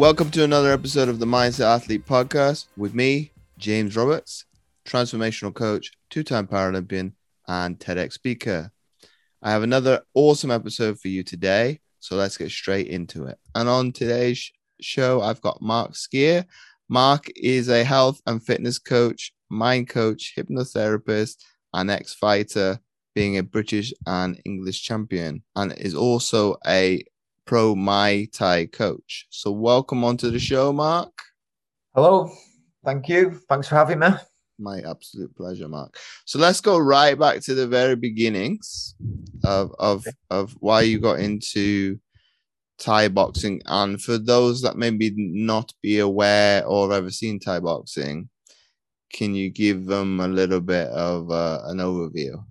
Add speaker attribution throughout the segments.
Speaker 1: Welcome to another episode of the Mindset Athlete podcast with me, James Roberts, transformational coach, two time Paralympian, and TEDx speaker. I have another awesome episode for you today, so let's get straight into it. And on today's show, I've got Mark Skeer. Mark is a health and fitness coach, mind coach, hypnotherapist, and ex fighter, being a British and English champion, and is also a pro Muay Thai coach. So, welcome onto the show, Mark.
Speaker 2: Hello. Thank you. Thanks for having me.
Speaker 1: My absolute pleasure, Mark. So let's go right back to the very beginnings of of of why you got into Thai boxing. And for those that maybe not be aware or ever seen Thai boxing, can you give them a little bit of uh, an overview?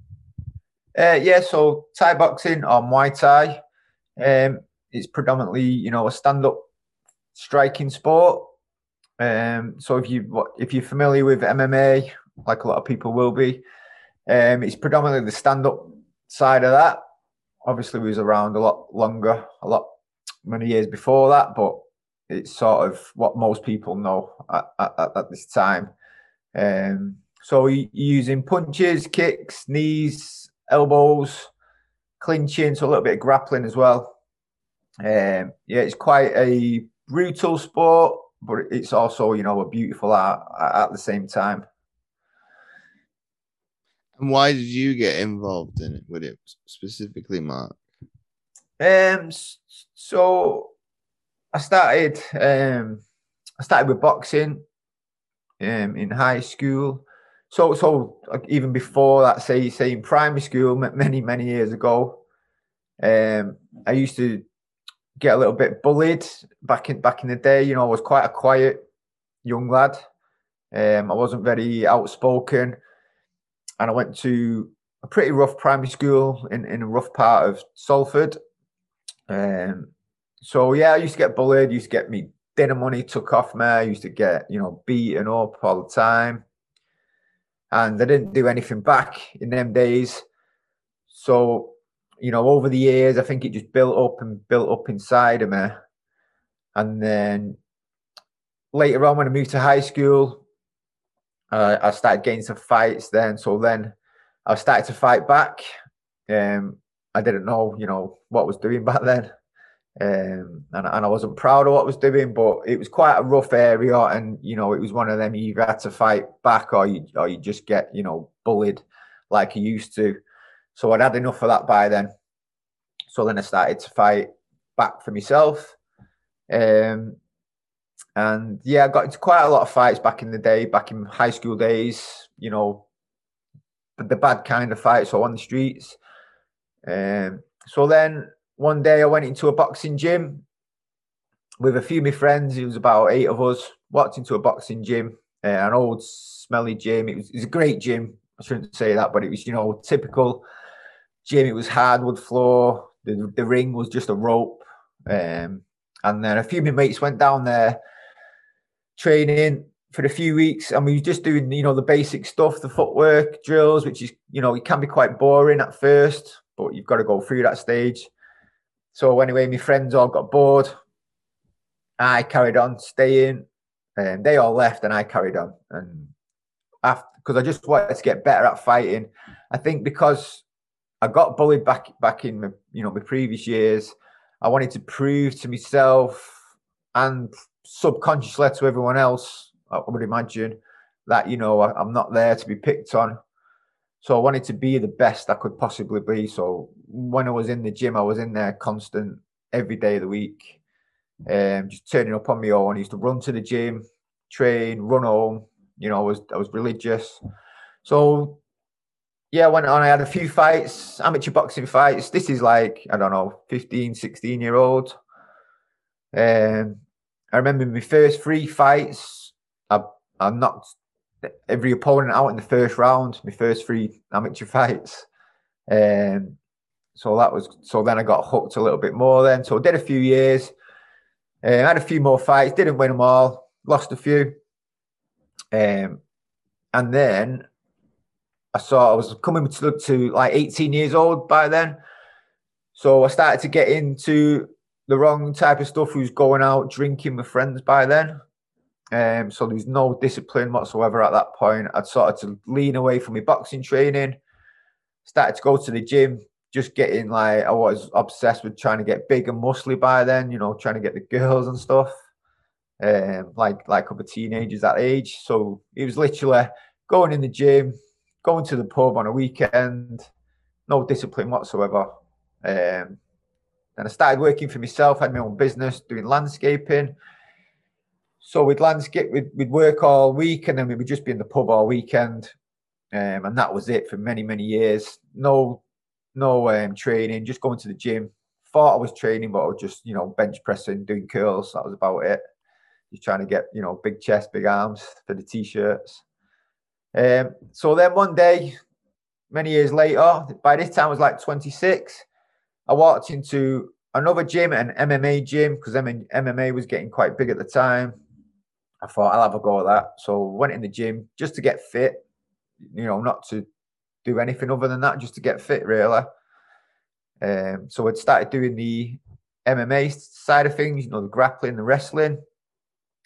Speaker 2: Uh, yeah, so Thai boxing or Muay Thai, um, it's predominantly you know a stand-up striking sport. Um, so if you if you're familiar with MMA, like a lot of people will be, um, it's predominantly the stand-up side of that. Obviously, was around a lot longer, a lot many years before that, but it's sort of what most people know at, at, at this time. Um, so using punches, kicks, knees, elbows, clinching, so a little bit of grappling as well. Um, yeah, it's quite a brutal sport, but it's also you know a beautiful art at the same time.
Speaker 1: And why did you get involved in it with it specifically, Mark?
Speaker 2: Um, so I started. Um, I started with boxing. Um, in high school. So, so even before that, say, say in primary school, many, many years ago, um, I used to get a little bit bullied back in back in the day. You know, I was quite a quiet young lad. Um, I wasn't very outspoken, and I went to a pretty rough primary school in, in a rough part of Salford. Um, so yeah, I used to get bullied. Used to get me dinner money took off me. I used to get you know beaten up all the time, and I didn't do anything back in them days. So you know, over the years, I think it just built up and built up inside of me. And then later on, when I moved to high school, uh, I started getting some fights then. So then I started to fight back. Um, I didn't know, you know, what I was doing back then. Um, and, and I wasn't proud of what I was doing, but it was quite a rough area. And, you know, it was one of them you either had to fight back or you, or you just get, you know, bullied like you used to. So I'd had enough of that by then. So then I started to fight back for myself. Um, and yeah, I got into quite a lot of fights back in the day, back in high school days, you know, the bad kind of fights, so on the streets. Um, so then one day I went into a boxing gym with a few of my friends. It was about eight of us. Walked into a boxing gym, uh, an old smelly gym. It was, it was a great gym. I shouldn't say that, but it was, you know, typical gym. It was hardwood floor. The, the ring was just a rope. Um, and then a few of my mates went down there training for a few weeks and we were just doing, you know, the basic stuff, the footwork drills, which is, you know, it can be quite boring at first, but you've got to go through that stage. So anyway, my friends all got bored. I carried on staying, and they all left, and I carried on. And after, because I just wanted to get better at fighting, I think because I got bullied back back in my, you know my previous years. I wanted to prove to myself and subconsciously to everyone else, I would imagine, that you know I, I'm not there to be picked on. So I wanted to be the best I could possibly be. So when I was in the gym, I was in there constant every day of the week, um, just turning up on my own. I used to run to the gym, train, run home. You know, I was I was religious. So yeah, went on. I had a few fights, amateur boxing fights. This is like, I don't know, 15, 16 year old. Um, I remember my first three fights, I, I knocked every opponent out in the first round, my first three amateur fights. Um, so that was, so then I got hooked a little bit more then. So I did a few years, uh, had a few more fights, didn't win them all, lost a few. Um, and then I saw I was coming to, look to like 18 years old by then. So I started to get into the wrong type of stuff. Who's going out drinking with friends by then. Um, so there was no discipline whatsoever at that point. I'd started to lean away from my boxing training, started to go to the gym, just getting like I was obsessed with trying to get big and muscly by then, you know, trying to get the girls and stuff. Um, like like other teenagers that age. So it was literally going in the gym, going to the pub on a weekend, no discipline whatsoever. Um, then I started working for myself, had my own business, doing landscaping. So we'd landscape, we'd, we'd work all week, and then we would just be in the pub all weekend, um, and that was it for many many years. No, no um, training, just going to the gym. Thought I was training, but I was just you know bench pressing, doing curls. That was about it. Just trying to get you know big chest, big arms for the t-shirts. Um, so then one day, many years later, by this time I was like 26. I walked into another gym, an MMA gym, because MMA was getting quite big at the time. I thought I'll have a go at that. So went in the gym just to get fit, you know, not to do anything other than that, just to get fit, really. Um, so I'd started doing the MMA side of things, you know, the grappling, the wrestling,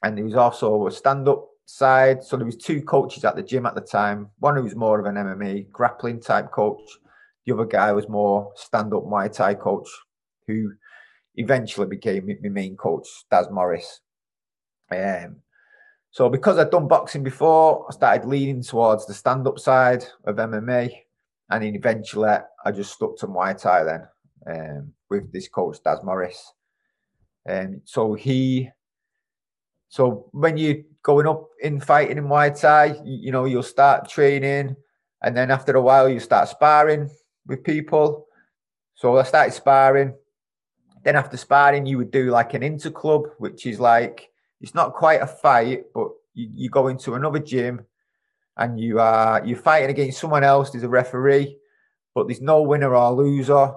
Speaker 2: and there was also a stand-up side. So there was two coaches at the gym at the time. One who was more of an MMA grappling type coach. The other guy was more stand-up Muay Thai coach, who eventually became my main coach, Daz Morris. Um, so because I'd done boxing before, I started leaning towards the stand-up side of MMA, and then eventually I just stuck to Muay Thai then um, with this coach Daz Morris. Um, so he, so when you're going up in fighting in Muay Thai, you, you know you'll start training, and then after a while you start sparring with people. So I started sparring. Then after sparring, you would do like an interclub, which is like it's not quite a fight, but you, you go into another gym and you are you're fighting against someone else. There's a referee, but there's no winner or loser.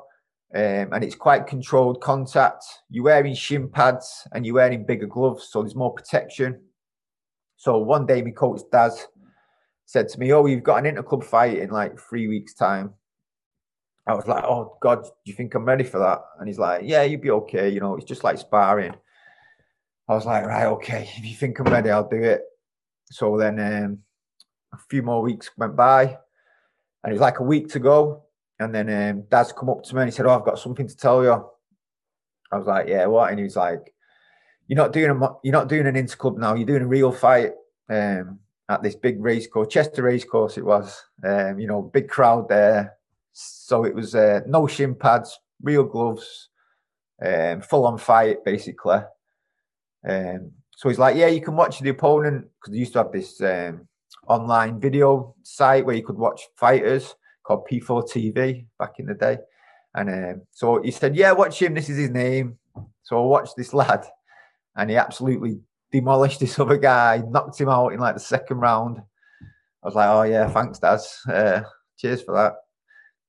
Speaker 2: Um, and it's quite controlled contact. You're wearing shin pads and you're wearing bigger gloves, so there's more protection. So one day, my coach Daz said to me, "Oh, you've got an interclub fight in like three weeks' time." I was like, "Oh God, do you think I'm ready for that?" And he's like, "Yeah, you'll be okay. You know, it's just like sparring." I was like, right, okay, if you think I'm ready, I'll do it. So then um, a few more weeks went by, and it was like a week to go. And then um, Daz come up to me and he said, "Oh, I've got something to tell you." I was like, "Yeah, what?" And he was like, "You're not doing a you're not doing an interclub now. You're doing a real fight um, at this big race course, Chester race course. It was, um, you know, big crowd there. So it was uh, no shin pads, real gloves, um, full on fight, basically." Um, so he's like, yeah, you can watch the opponent because they used to have this um, online video site where you could watch fighters called P4 TV back in the day. And um, so he said, yeah, watch him. This is his name. So I watched this lad and he absolutely demolished this other guy, knocked him out in like the second round. I was like, oh, yeah, thanks, Daz. Uh, cheers for that.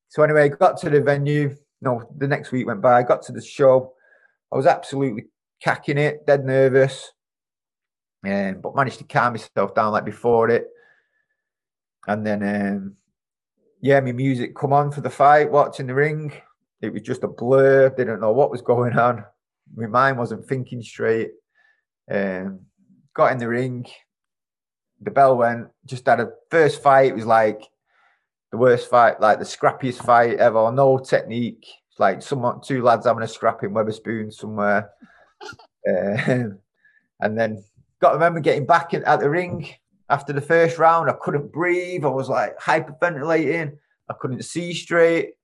Speaker 2: So anyway, got to the venue. No, the next week went by. I got to the show. I was absolutely cacking it, dead nervous, um, but managed to calm myself down like before it. And then, um, yeah, my music come on for the fight, watching the ring. It was just a blur. Didn't know what was going on. My mind wasn't thinking straight. Um, got in the ring. The bell went. Just had a first fight. It was like the worst fight, like the scrappiest fight ever. No technique. It's like someone, two lads having a scrap in Wetherspoon somewhere. Um, and then got remember getting back in, at the ring after the first round. I couldn't breathe. I was like hyperventilating. I couldn't see straight.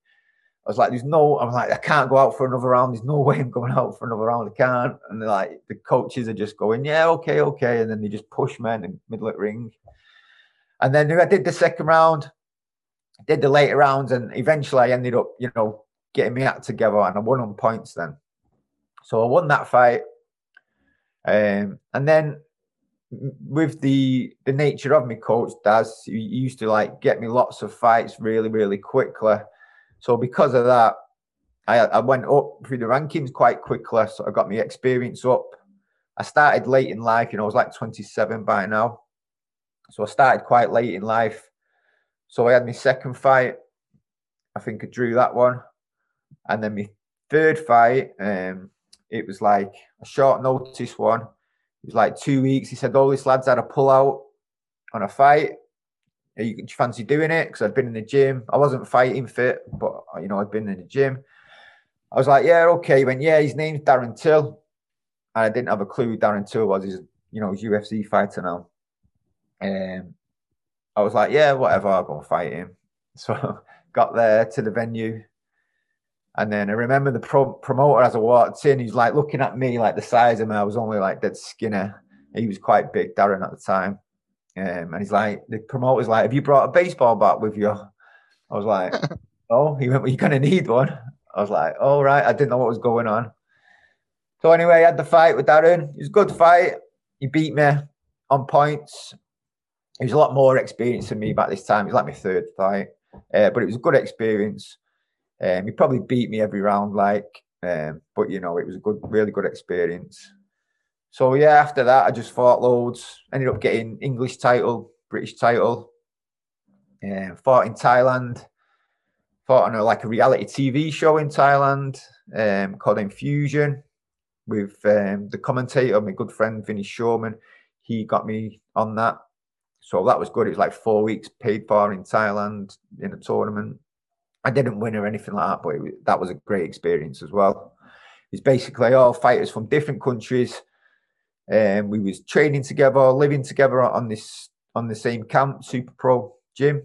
Speaker 2: I was like, there's no, I'm like, I can't go out for another round. There's no way I'm going out for another round. I can't. And they're like, the coaches are just going, yeah, okay, okay. And then they just push me in the middle of the ring. And then I did the second round, did the later rounds, and eventually I ended up, you know, getting me act together and I won on points then. So I won that fight. Um, and then with the the nature of my coach, Daz, he used to like get me lots of fights really, really quickly. So because of that, I, I went up through the rankings quite quickly. So I got my experience up. I started late in life, you know, I was like 27 by now. So I started quite late in life. So I had my second fight. I think I drew that one. And then my third fight, um, it was like a short notice one. It was like two weeks. He said all these lads had a pull out on a fight. You, do you fancy doing it? Because I'd been in the gym. I wasn't fighting fit, but you know I'd been in the gym. I was like, yeah, okay. He went, yeah, his name's Darren Till. And I didn't have a clue who Darren Till was. He's, you know, he's UFC fighter now. Um, I was like, yeah, whatever, I'll go and fight him. So got there to the venue. And then I remember the pro- promoter as I walked in, he's like looking at me like the size of me. I was only like dead skinner. He was quite big, Darren, at the time. Um, and he's like, the promoter's like, Have you brought a baseball bat with you? I was like, Oh, he went, well, You're going to need one. I was like, All oh, right. I didn't know what was going on. So anyway, I had the fight with Darren. It was a good fight. He beat me on points. He was a lot more experienced than me back this time. It was like my third fight, uh, but it was a good experience. Um, he probably beat me every round, like, um, but you know, it was a good, really good experience. So yeah, after that, I just fought loads. Ended up getting English title, British title. Um, fought in Thailand. Fought on a, like a reality TV show in Thailand um, called Infusion with um, the commentator, my good friend Vinny Shoreman. He got me on that. So that was good. It was like four weeks paid for in Thailand in a tournament. I didn't win or anything like that, but it, that was a great experience as well. It's basically all fighters from different countries. And um, we was training together, living together on this on the same camp, Super Pro gym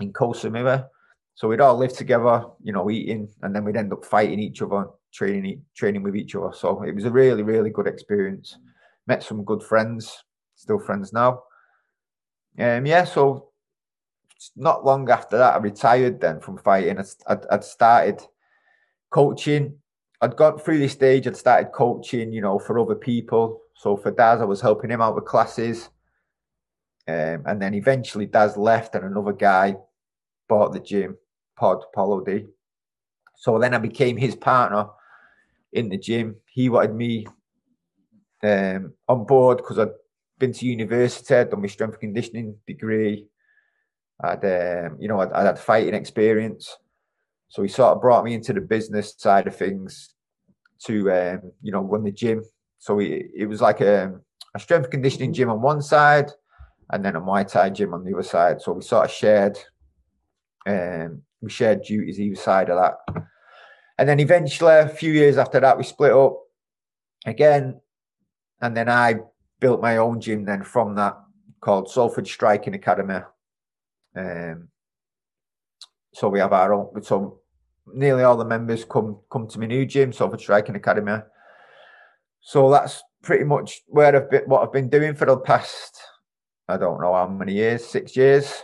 Speaker 2: in Koh Samui. So we'd all live together, you know, eating, and then we'd end up fighting each other, training training with each other. So it was a really, really good experience. Met some good friends, still friends now. Um, yeah, so not long after that, I retired then from fighting. I'd, I'd started coaching. I'd got through this stage, I'd started coaching, you know, for other people. So for Daz, I was helping him out with classes. Um, and then eventually Daz left and another guy bought the gym, Pod Paulo D. So then I became his partner in the gym. He wanted me um, on board because I'd been to university, I'd done my strength and conditioning degree. I'd, um, you know, I'd, I'd had fighting experience. So he sort of brought me into the business side of things to, um, you know, run the gym. So he, it was like a, a strength conditioning gym on one side and then a Muay Thai gym on the other side. So we sort of shared, um, we shared duties either side of that. And then eventually, a few years after that, we split up again. And then I built my own gym then from that called Salford Striking Academy. Um, so we have our own. So nearly all the members come come to my new gym, Salford Striking Academy. So that's pretty much where I've been, what I've been doing for the past, I don't know how many years, six years,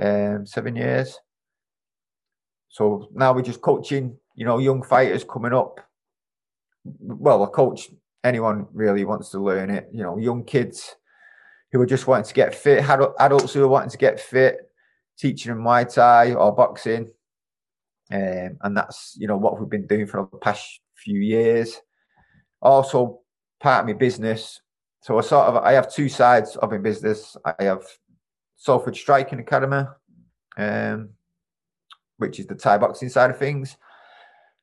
Speaker 2: um, seven years. So now we're just coaching, you know, young fighters coming up. Well, I coach anyone really wants to learn it. You know, young kids who are just wanting to get fit, adults who are wanting to get fit, teaching them Muay Thai or boxing. Um, and that's, you know, what we've been doing for the past few years. Also, part of my business. So I sort of I have two sides of my business. I have Salford Striking Academy, um, which is the Thai boxing side of things.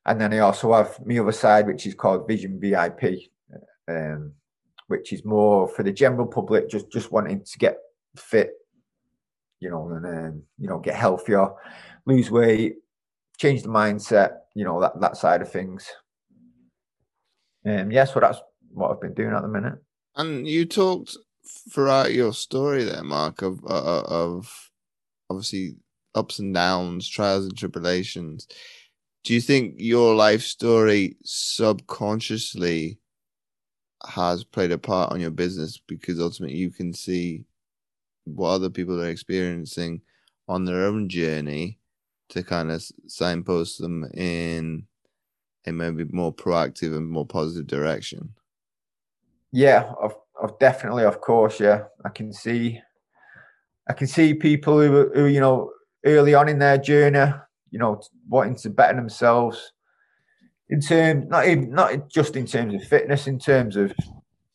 Speaker 2: And then I also have my other side, which is called Vision VIP, um, which is more for the general public, just just wanting to get fit, you know, and um, you know, get healthier, lose weight, change the mindset, you know, that that side of things. Um, yeah, so that's what I've been doing at the minute.
Speaker 1: And you talked throughout your story there, Mark, of uh, of obviously ups and downs, trials and tribulations. Do you think your life story subconsciously has played a part on your business because ultimately you can see what other people are experiencing on their own journey to kind of signpost them in maybe more proactive and more positive direction.
Speaker 2: Yeah, I've definitely, of course, yeah. I can see, I can see people who, who you know, early on in their journey, you know, wanting to better themselves, in terms not even not just in terms of fitness, in terms of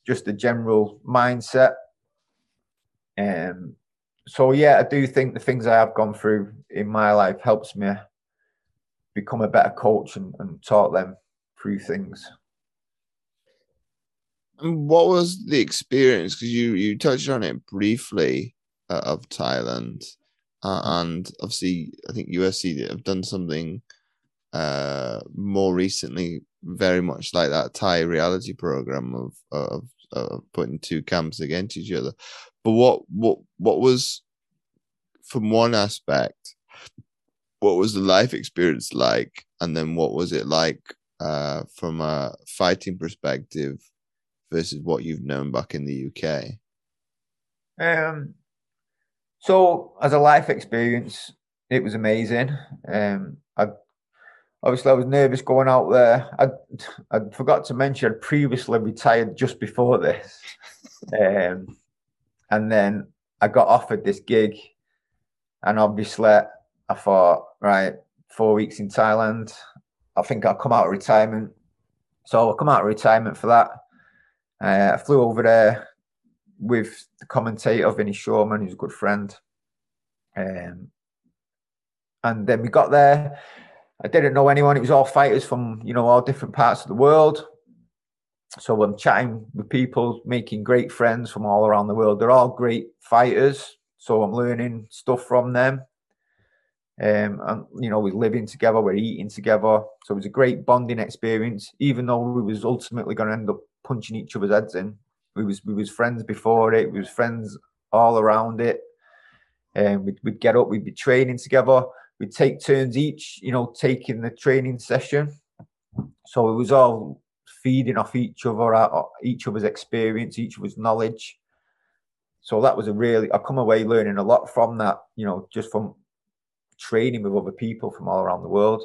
Speaker 2: just the general mindset. Um, so yeah, I do think the things I have gone through in my life helps me become a better coach and, and taught them through things.
Speaker 1: And what was the experience? Because you you touched on it briefly uh, of Thailand, uh, and obviously I think UFC have done something uh, more recently, very much like that Thai reality program of, of of putting two camps against each other. But what what what was from one aspect, what was the life experience like, and then what was it like uh, from a fighting perspective versus what you've known back in the UK?
Speaker 2: Um, so as a life experience, it was amazing. Um, I obviously I was nervous going out there. I I forgot to mention I'd previously retired just before this, um, and then I got offered this gig, and obviously I thought, right, four weeks in Thailand, I think I'll come out of retirement. So I'll come out of retirement for that. Uh, I flew over there with the commentator Vinny Shoreman, who's a good friend. Um, and then we got there. I didn't know anyone. It was all fighters from you know all different parts of the world. So I'm chatting with people, making great friends from all around the world. They're all great fighters. So I'm learning stuff from them. Um, and you know, we're living together, we're eating together. So it was a great bonding experience, even though we was ultimately going to end up punching each other's heads in. We was we was friends before it. We was friends all around it. And um, we'd, we'd get up, we'd be training together. We'd take turns each, you know, taking the training session. So it was all feeding off each other, uh, each other's experience, each other's knowledge. So that was a really, I come away learning a lot from that, you know, just from training with other people from all around the world.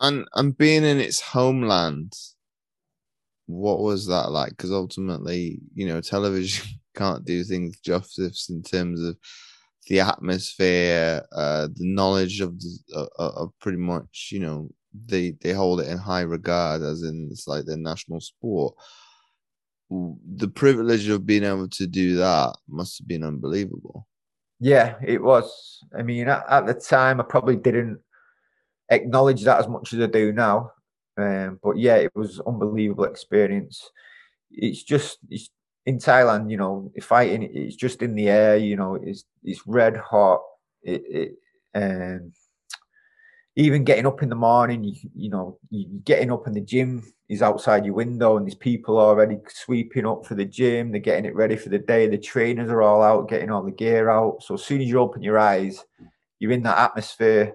Speaker 1: And and being in its homeland, what was that like? Because ultimately, you know, television can't do things justice in terms of the atmosphere, uh, the knowledge of the, uh, of pretty much, you know, they they hold it in high regard, as in it's like their national sport. The privilege of being able to do that must have been unbelievable.
Speaker 2: Yeah, it was. I mean, at, at, the time, I probably didn't acknowledge that as much as I do now. Um, but yeah, it was unbelievable experience. It's just it's in Thailand, you know, fighting it's just in the air. You know, it's it's red hot. It, it um, even getting up in the morning, you, you know, you getting up in the gym is outside your window, and there's people are already sweeping up for the gym. They're getting it ready for the day. The trainers are all out, getting all the gear out. So as soon as you open your eyes, you're in that atmosphere.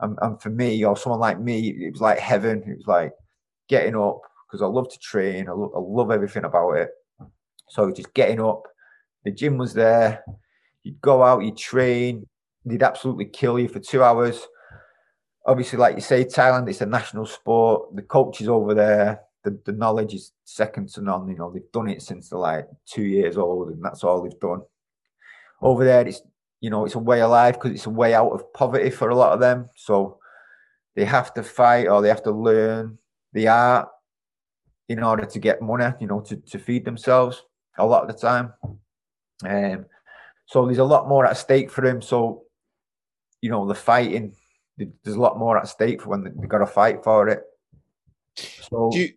Speaker 2: And, and for me, or someone like me, it was like heaven. It was like getting up because I love to train. I, lo- I love everything about it. So just getting up. The gym was there. You'd go out, you'd train. They'd absolutely kill you for two hours obviously, like you say, Thailand, it's a national sport. The coaches over there, the, the knowledge is second to none. You know, they've done it since they're like two years old, and that's all they've done. Over there, it's you know, it's a way of life because it's a way out of poverty for a lot of them. So they have to fight or they have to learn the art in order to get money, you know, to, to feed themselves a lot of the time. Um, so there's a lot more at stake for them. So, you know, the fighting there's a lot more at stake for when they've got to fight for it.
Speaker 1: So, do you,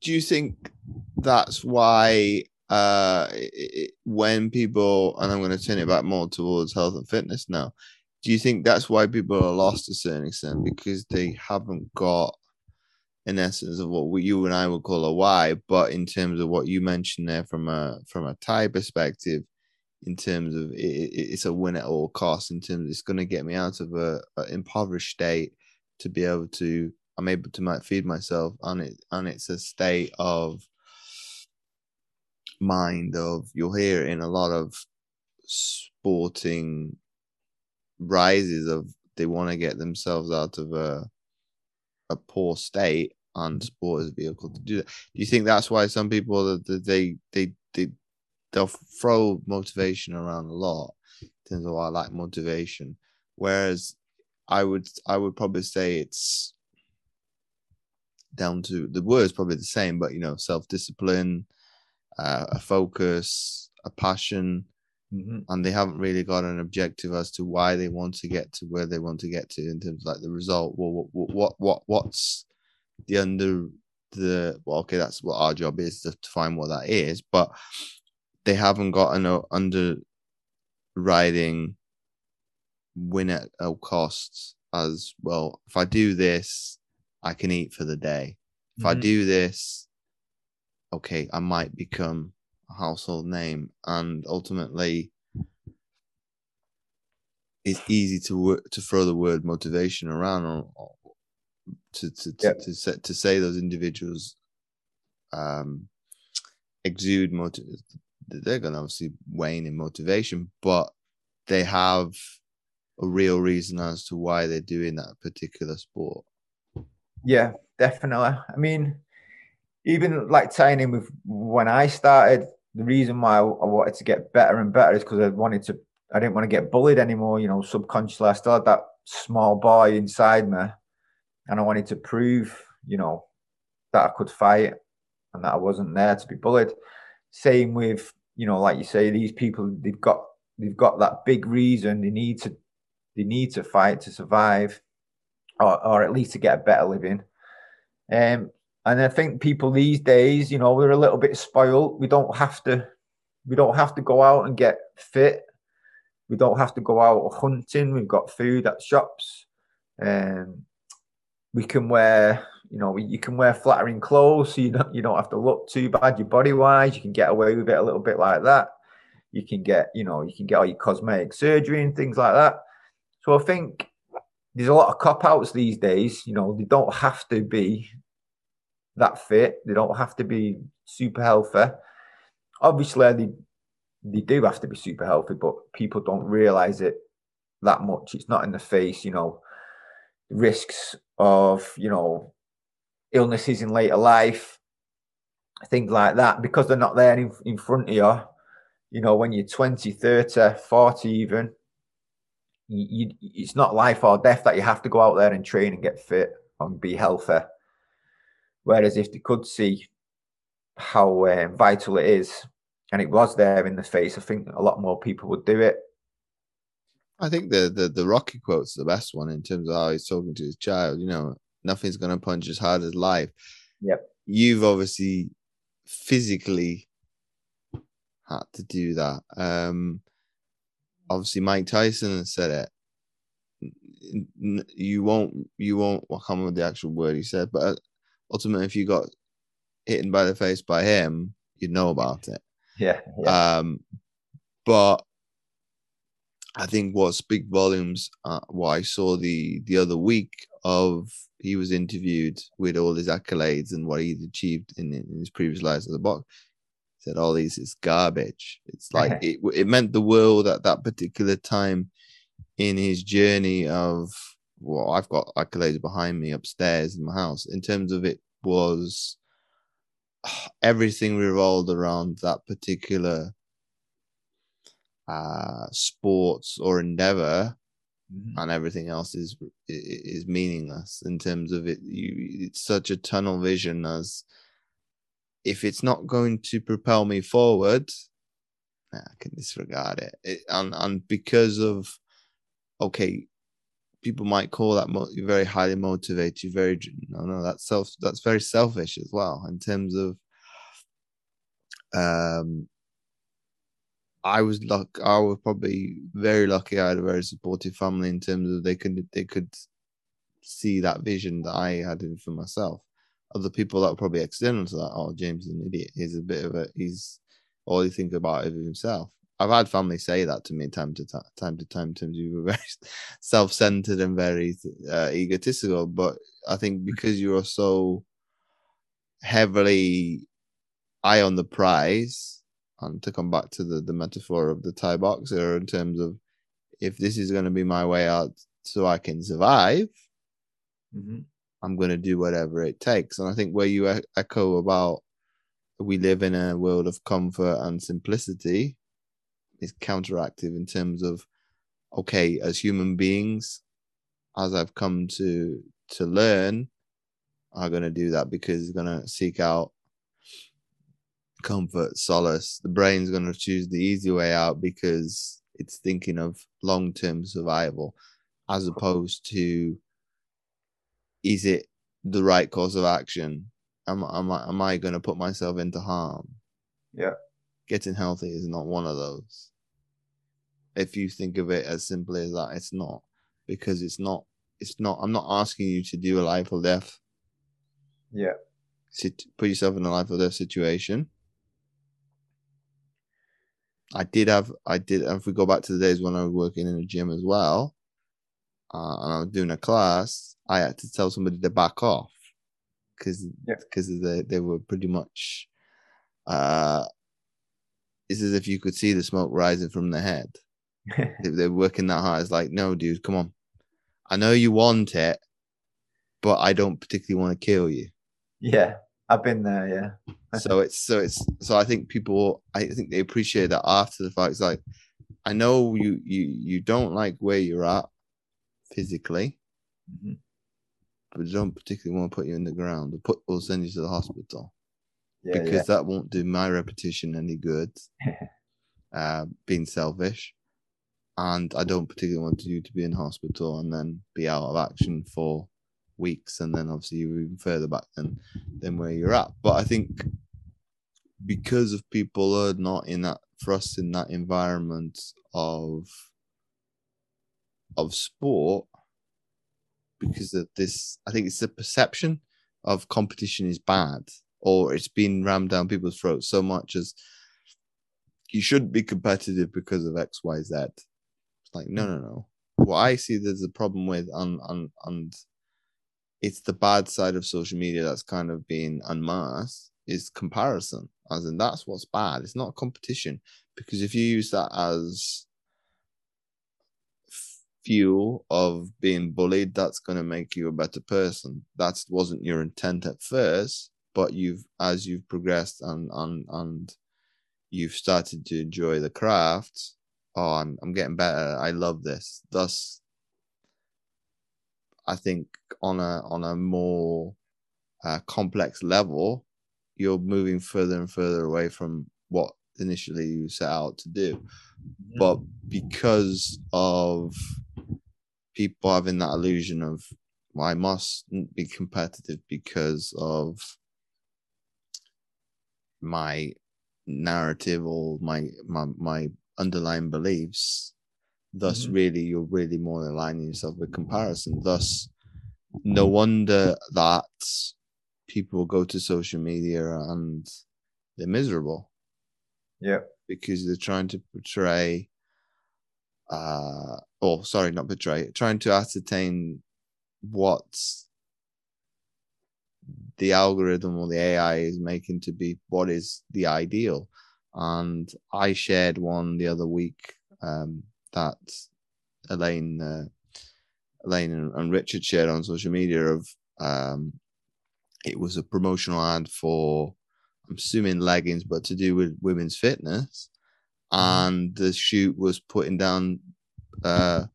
Speaker 1: do you think that's why uh, it, when people and I'm going to turn it back more towards health and fitness now, do you think that's why people are lost to a certain extent because they haven't got in essence of what we, you and I would call a why, but in terms of what you mentioned there from a from a Thai perspective, in terms of it, it's a win at all costs. In terms, of it's going to get me out of a, a, impoverished state to be able to. I'm able to might feed myself, and it and it's a state of mind of you'll hear in a lot of sporting rises of they want to get themselves out of a a poor state and mm. sport is a vehicle to do that. Do you think that's why some people that they they they they'll throw motivation around a lot in terms of I like motivation. Whereas I would I would probably say it's down to the word's probably the same, but you know, self discipline, uh, a focus, a passion, mm-hmm. and they haven't really got an objective as to why they want to get to where they want to get to in terms of like the result. Well, what what what what's the under the well, okay, that's what our job is to, to find what that is, but they haven't got an underwriting win at all costs as well. If I do this, I can eat for the day. If I
Speaker 2: Mhm.
Speaker 1: do this, okay, I might become a household name, and ultimately, it's easy to wo- to throw the word motivation around or, or to to to,
Speaker 2: Yeah.
Speaker 1: to, say, to say those individuals um exude motive they're going to obviously wane in motivation but they have a real reason as to why they're doing that particular sport
Speaker 2: Yeah, definitely. I mean, even like tying in with when I started, the reason why I wanted to get better and better is because I wanted to, I didn't want to get bullied anymore. You know, subconsciously, I still had that small boy inside me, and I wanted to prove, you know, that I could fight and that I wasn't there to be bullied. Same with, you know, like you say, these people they've got they've got that big reason they need to they need to fight to survive, or or at least to get a better living. Um, and I think people these days, you know, we're a little bit spoiled. We don't have to, we don't have to go out and get fit. We don't have to go out hunting. We've got food at shops. Um, we can wear, you know, you can wear flattering clothes, so you don't you don't have to look too bad. Your body wise, you can get away with it a little bit like that. You can get, you know, you can get all your cosmetic surgery and things like that. So I think there's a lot of cop outs these days. You know, they don't have to be that fit. They don't have to be super healthy. Obviously, they they do have to be super healthy, but people don't realize it that much. It's not in the face, you know, risks of, you know, illnesses in later life, things like that, because they're not there in, in front of you. You know, when you're 20, 30, 40 even, you, you, it's not life or death that you have to go out there and train and get fit and be healthy. Whereas if they could see how um, vital it is, and it was there in the face, I think a lot more people would do it.
Speaker 1: i think the the, the rocky quote's the best one in terms of how he's talking to his child you know nothing's going to punch as hard as life
Speaker 2: Yep.
Speaker 1: you've obviously physically had to do that um obviously mike tyson has said it you won't you won't i can't remember the actual word he said but uh, ultimately if you got hit in by the face by him you'd know about it
Speaker 2: Yeah. yeah.
Speaker 1: um, but I think what speak volumes, uh, what I saw the the other week of he was interviewed with all his accolades and what he'd achieved in, in his previous lives as a box. Said all these is garbage. It's like it it meant the world at that particular time in his journey of well, I've got accolades behind me upstairs in my house. In terms of it was everything revolved around that particular uh sports or endeavor
Speaker 2: Mhm.
Speaker 1: and everything else is is meaningless in terms of it you it's such a tunnel vision as if it's not going to propel me forward i can disregard it, it and and because of okay people might call that mo- very highly motivated very no no that's self that's very selfish as well in terms of um I was luck. I was probably very lucky. I had a very supportive family in terms of they could they could see that vision that I had in for myself. Other people that were probably external to that, oh, James is an idiot. He's a bit of a he's all he thinks about is himself. I've had family say that to me time to time, time to time. In terms of you were very self-centered and very uh, egotistical, but I think because you are so heavily eye on the prize and to come back to the, the metaphor of the Thai boxer in terms of if this is going to be my way out so I can survive,
Speaker 2: Mhm.
Speaker 1: I'm going to do whatever it takes. And I think where you echo about we live in a world of comfort and simplicity is counteractive in terms of okay, as human beings, as I've come to to learn, are going to do that because it's going to seek out comfort, solace. The brain's going to choose the easy way out because it's thinking of long term survival as opposed to is it the right course of action am, am I am I going to put myself into harm?
Speaker 2: Yeah.
Speaker 1: Getting healthy is not one of those. If you think of it as simply as that, it's not because it's not. It's not. I'm not asking you to do a life or death.
Speaker 2: Yeah.
Speaker 1: Sit, put yourself in a life or death situation. I did have. I did. If we go back to the days when I was working in a gym as well, uh, and I was doing a class, I had to tell somebody to back off because
Speaker 2: Yeah.
Speaker 1: because they they were pretty much. Uh, it's as if you could see the smoke rising from the head. If they're working that hard, it's like, no, dude, come on. I know you want it, but I don't particularly want to kill you.
Speaker 2: yeah. I've been there. Yeah.
Speaker 1: so it's so it's so I think people I think they appreciate that after the fact. It's like I know you you you don't like where you're at physically,
Speaker 2: Mhm.
Speaker 1: but don't particularly want to put you in the ground or put or send you to the hospital
Speaker 2: Yeah.
Speaker 1: because that won't do my reputation any good. uh, being selfish, and I don't particularly want you to be in hospital and then be out of action for weeks, and then obviously you're even further back than than where you're at. But I think because of people are not in that thrust in that environment of of sport, because of this, I think it's the perception of competition is bad or it's been rammed down people's throats so much as you shouldn't be competitive because of X, Y, Z. It's like, no, no, no. What I see there's a problem with and and and it's the bad side of social media that's kind of being unmasked is comparison. As in that's what's bad. It's not competition. Because if you use that as fuel of being bullied, that's gonna make you a better person. That wasn't your intent at first, but you've as you've progressed and and and you've started to enjoy the craft oh i'm, I'm getting better i love this thus i think on a on a more uh, complex level you're moving further and further away from what initially you set out to do. But because of people having that illusion of well, i must be competitive because of my narrative or my my, my underlying beliefs thus
Speaker 2: Mhm.
Speaker 1: really you're really more aligning yourself with comparison thus no wonder that people go to social media and they're miserable
Speaker 2: Yeah.
Speaker 1: because they're trying to portray uh oh sorry not portray trying to ascertain what's the algorithm or the AI is making to be what is the ideal. And I shared one the other week um, that Elaine, uh, Elaine and, and Richard shared on social media of um, it was a promotional ad for I'm assuming leggings, but to do with women's fitness. And the shoot was putting down uh,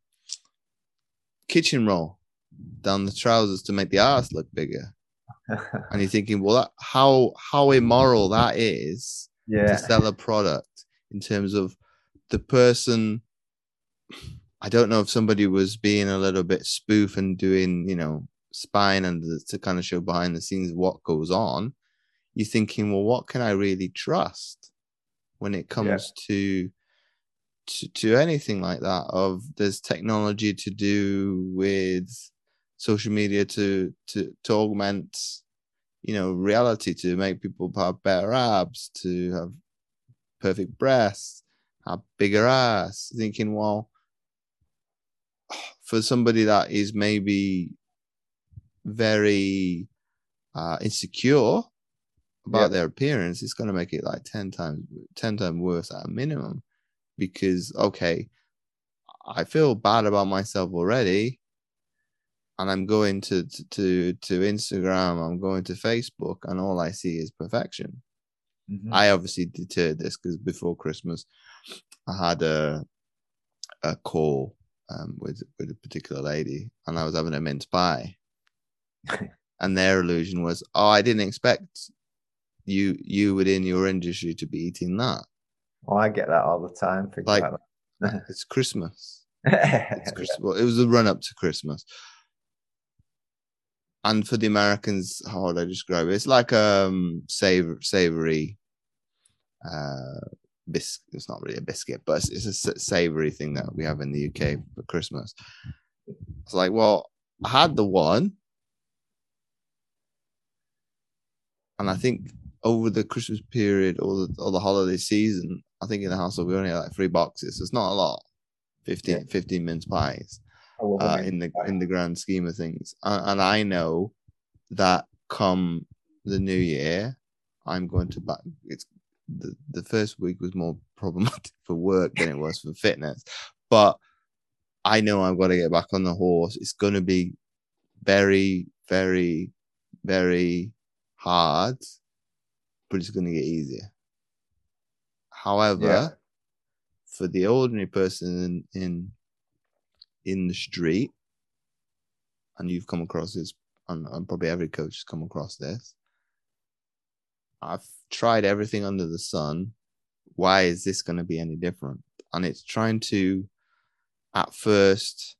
Speaker 1: kitchen roll down the trousers to make the ass look bigger and you're thinking, well, that, how how immoral that is
Speaker 2: yeah.
Speaker 1: to sell a product in terms of the person. I don't know if somebody was being a little bit spoof and doing, you know, spying and to kind of show behind the scenes what goes on. You're thinking, well, what can I really trust when it comes to, to to anything like that? Of there's technology to do with social media to to to augment you know reality to make people have better abs to have perfect breasts have bigger ass thinking well for somebody that is maybe very uh insecure about
Speaker 2: Yeah.
Speaker 1: their appearance it's going to make it like 10 times 10 times worse at a minimum because okay i feel bad about myself already and I'm going to, to to Instagram, I'm going to Facebook, and all I see is perfection.
Speaker 2: Mhm.
Speaker 1: I obviously deterred this because before Christmas, I had a a call um, with with a particular lady, and I was having a mince pie, and their illusion was, oh, I didn't expect you you within your industry to be eating that.
Speaker 2: oh, I get that all the time.
Speaker 1: Like-
Speaker 2: like,
Speaker 1: It's Christmas. It's Christmas. Well, it was the run up to Christmas. and for the Americans, how would I describe it? It's like um savor, savory uh biscuit. It's not really a biscuit, but it's, it's a savory thing that we have in the UK for Christmas. It's like, well, I had the one, and I think over the Christmas period or the, or the holiday season, I think in the household we only had like three boxes. So it's not a lot. 15,
Speaker 2: Yeah.
Speaker 1: 15 mince pies uh, in the in the grand scheme of things. And, and I know that come the new year, I'm going to buy. It's the, the first week was more problematic for work than it was for fitness, but I know I've got to get back on the horse. It's going to be very, very, very hard, but it's going to get easier. However,
Speaker 2: Yeah.
Speaker 1: for the ordinary person in, in in the street, and you've come across this, and, and probably every coach has come across this. I've tried everything under the sun. Why is this going to be any different? And it's trying to, at first,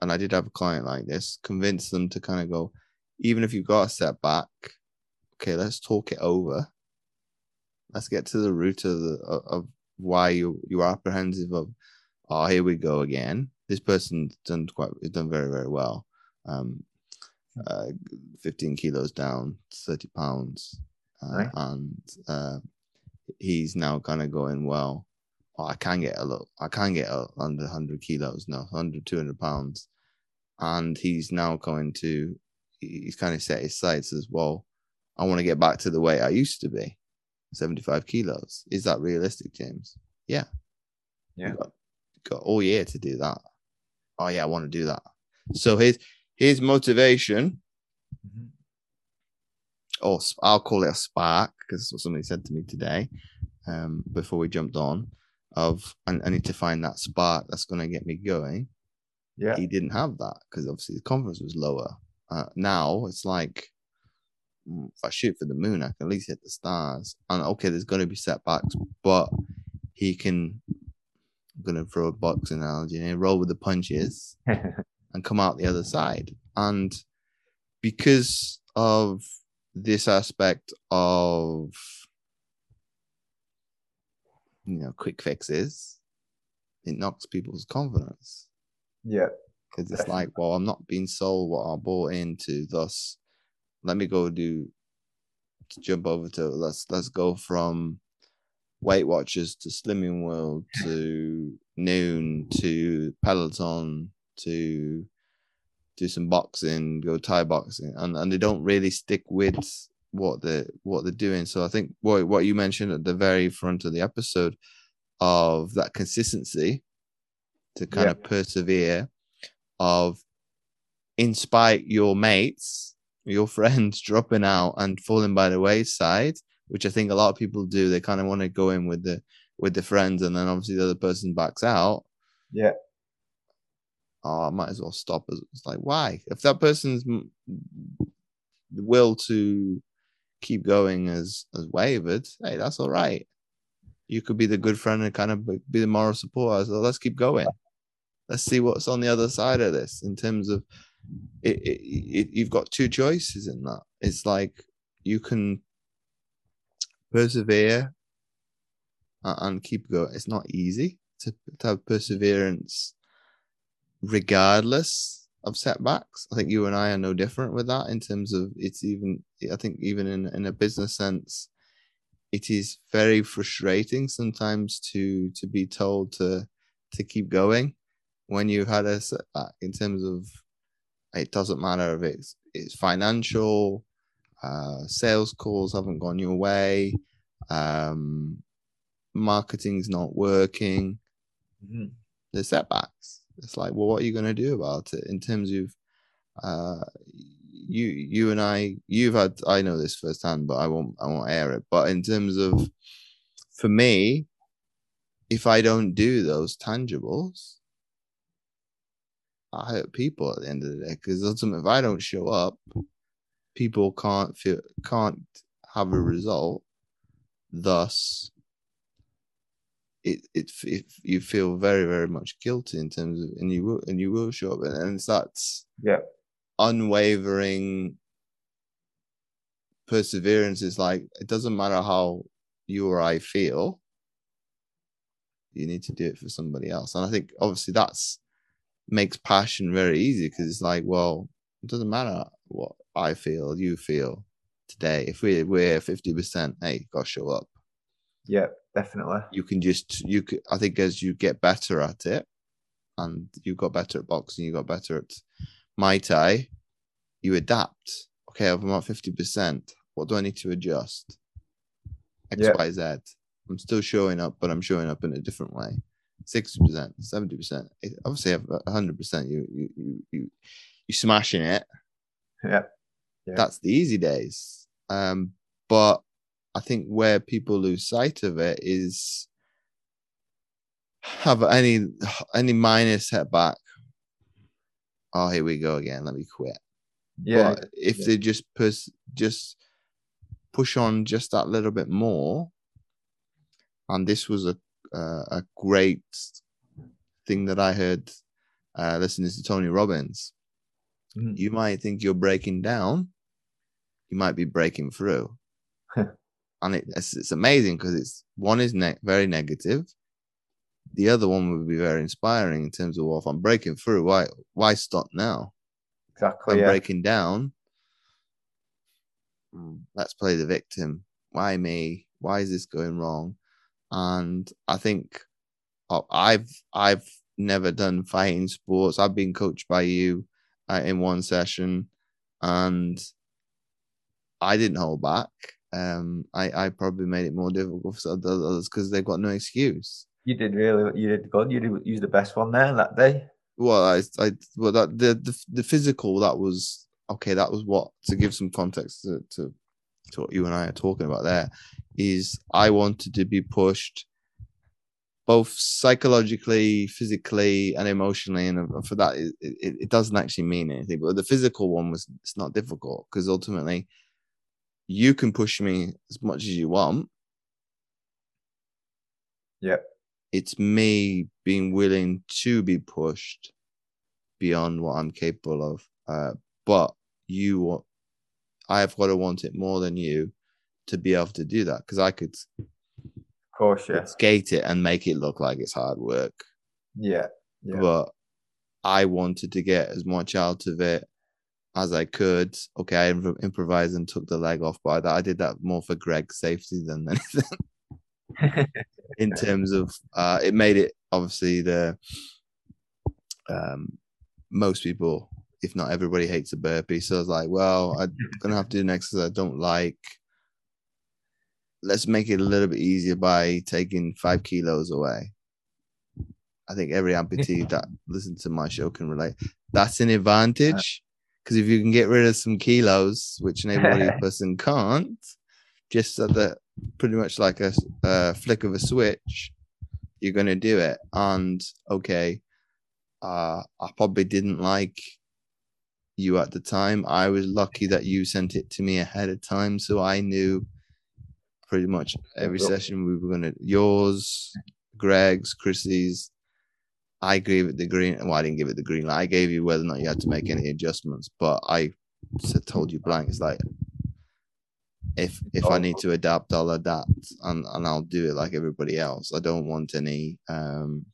Speaker 1: and I did have a client like this, convince them to kind of go, even if you've got a setback, okay, let's talk it over. Let's get to the root of the of, why you you are apprehensive of. Oh, here we go again. This person's done quite done very very well. Um, uh, 15 kilos down, 30 pounds, uh,
Speaker 2: Nice.
Speaker 1: and uh, he's now kind of going well. Oh, I can get a little, I can get under 100 kilos, no, 100, 200 pounds, and he's now going to, he's kind of set his sights as well. I want to get back to the way I used to be, 75 kilos. Is that realistic, James? Yeah.
Speaker 2: Yeah.
Speaker 1: Got, got all year to do that. Oh yeah, I want to do that. So his his motivation,
Speaker 2: Mhm.
Speaker 1: Or I'll call it a spark, because what somebody said to me today, um, before we jumped on, of I, I need to find that spark that's going to get me going.
Speaker 2: Yeah.
Speaker 1: He didn't have that because obviously the confidence was lower. Uh, now it's like mm, if I shoot for the moon, I can at least hit the stars. And okay, there's going to be setbacks, but he can. I'm going to throw a boxing analogy and roll with the punches and come out the other side. And because of this aspect of you know quick fixes, it knocks people's confidence
Speaker 2: yeah.
Speaker 1: because it's like, well, I'm not being sold what I bought into. Thus, let me go do to jump over to let's let's go from Weight Watchers to Slimming World to Noom to Peloton to do some boxing, go Thai boxing, and and they don't really stick with what they what they're doing. So I think what what you mentioned at the very front of the episode of that consistency to kind
Speaker 2: Yeah.
Speaker 1: of persevere of in spite your mates your friends dropping out and falling by the wayside which i think a lot of people do they kind of want to go in with the with the friends and then obviously the other person backs out
Speaker 2: Yeah.
Speaker 1: Oh i might as well stop it's like why? If that person's will to keep going as as wavered hey that's all right. You could be the good friend and kind of be the moral support. So let's keep going. Let's see what's on the other side of this in terms of it, it, it you've got two choices in that. It's like you can persevere and keep going it's not easy to, to have perseverance regardless of setbacks. I think you and i are no different with that in terms of it's even i think even in, in a business sense it is very frustrating sometimes to to be told to to keep going when you've had a setback in terms of it doesn't matter if it's it's financial uh sales calls haven't gone your way um marketing's not working.
Speaker 2: Mhm.
Speaker 1: there's setbacks it's like well what are you going to do about it in terms of uh you you and i you've had i know this firsthand but i won't i won't air it. But in terms of for me if i don't do those tangibles i hurt people at the end of the day because ultimately if i don't show up people can't feel can't have a result thus it, it it you feel very very much guilty in terms of and you will and you will show up and, and it's that
Speaker 2: Yeah.
Speaker 1: unwavering perseverance is like it doesn't matter how you or I feel. You need to do it for somebody else, and I think obviously that's makes passion very easy because it's like, well, it doesn't matter what I feel, you feel today. If we we're fifty percent, hey, got to show up.
Speaker 2: Yeah, definitely.
Speaker 1: You can just you. Could, I think as you get better at it, and you got better at boxing, you got better at Muay Thai, you adapt. Okay, I'm at fifty percent. What do I need to adjust? X,
Speaker 2: Yeah.
Speaker 1: Y, Z. I'm still showing up, but I'm showing up in a different way. Sixty percent, seventy percent. Obviously, hundred percent. You you you you you smashing it.
Speaker 2: Yeah. Yeah.
Speaker 1: That's the easy days. Um, but I think where people lose sight of it is have any any minor setback. Oh, here we go again. Let me quit.
Speaker 2: Yeah.
Speaker 1: But if
Speaker 2: yeah.
Speaker 1: they just pers- just push on just that little bit more, and this was a uh, a great thing that I heard uh, listening to Tony Robbins.
Speaker 2: Mhm.
Speaker 1: You might think you're breaking down, you might be breaking through, and it, it's, it's amazing because it's one is ne- very negative. The other one would be very inspiring in terms of well, if I'm breaking through, why why stop now?
Speaker 2: Exactly.
Speaker 1: I'm
Speaker 2: Yeah.
Speaker 1: breaking down. mm, Let's play the victim. Why me? Why is this going wrong? And I think uh, I've I've never done fighting sports. I've been coached by you uh, in one session, and I didn't hold back. Um, I I probably made it more difficult for others because they've got no excuse.
Speaker 2: You did really. You did good. You did use the best one there that day.
Speaker 1: Well, I, I, well, that the, the the physical that was okay. That was what to give some context to, to to what you and I are talking about. There is I wanted to be pushed both psychologically, physically, and emotionally, and for that, it, it, it doesn't actually mean anything. But the physical one was it's not difficult because ultimately, you can push me as much as you want.
Speaker 2: Yep.
Speaker 1: it's me being willing to be pushed beyond what I'm capable of. Uh, but you, I've got to want it more than you to be able to do that because I could
Speaker 2: Of course. Yeah.
Speaker 1: skate it and make it look like it's hard work.
Speaker 2: Yeah. Yeah.
Speaker 1: But I wanted to get as much out of it as I could. Okay, I imp- improvised and took the leg off by that. I did that more for Greg's safety than anything. in terms of uh, it made it obviously the um, most people, if not everybody, hates a burpee. So I was like, well, I'm gonna have to do an exercise I don't like. Let's make it a little bit easier by taking five kilos away. I think every amputee that listens to my show can relate. That's an advantage because if you can get rid of some kilos, which an able-bodied person can't, just so that pretty much like a, a flick of a switch, you're going to do it. And okay, uh, I probably didn't like you at the time. I was lucky that you sent it to me ahead of time, so I knew pretty much every session we were going to yours, Greg's, Chrissy's. I gave it the green. Well, I didn't give it the green light. I gave you whether or not you had to make any adjustments, but I said, told you blank. It's like if if I need to adapt, I'll adapt, and and I'll do it like everybody else. I don't want any um,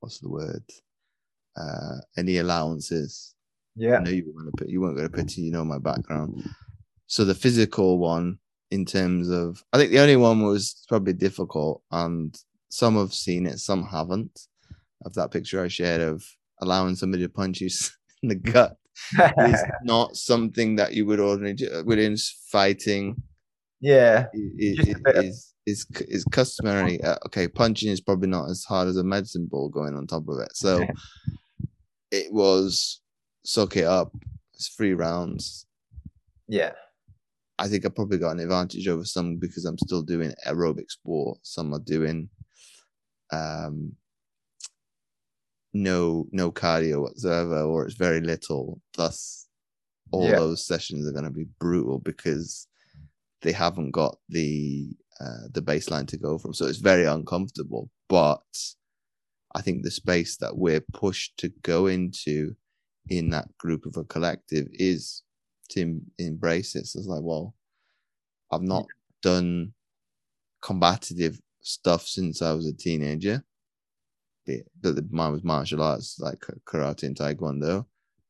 Speaker 1: what's the word? Uh, any allowances.
Speaker 2: yeah.
Speaker 1: I know you were going to put you weren't going to put you know my background. So the physical one, in terms of, I think the only one was probably difficult, and some have seen it, some haven't. Of that picture I shared of allowing somebody to punch you in the gut is not something that you would ordinarily do within fighting.
Speaker 2: yeah.
Speaker 1: i-
Speaker 2: Just
Speaker 1: i-
Speaker 2: a bit of-
Speaker 1: Is is is customary. Uh, okay, punching is probably not as hard as a medicine ball going on top of it. So it was suck it up. It's three rounds.
Speaker 2: Yeah.
Speaker 1: I think I probably got an advantage over some because I'm still doing aerobic sport. Some are doing um no no cardio whatsoever, or it's very little. Thus, all
Speaker 2: Yeah.
Speaker 1: those sessions are going to be brutal because they haven't got the uh, the baseline to go from. So it's very uncomfortable. But I think the space that we're pushed to go into in that group of a collective is to em- embrace it. So it's like, well, I've not done combative stuff since I was a teenager. The mine was martial arts like karate and taekwondo.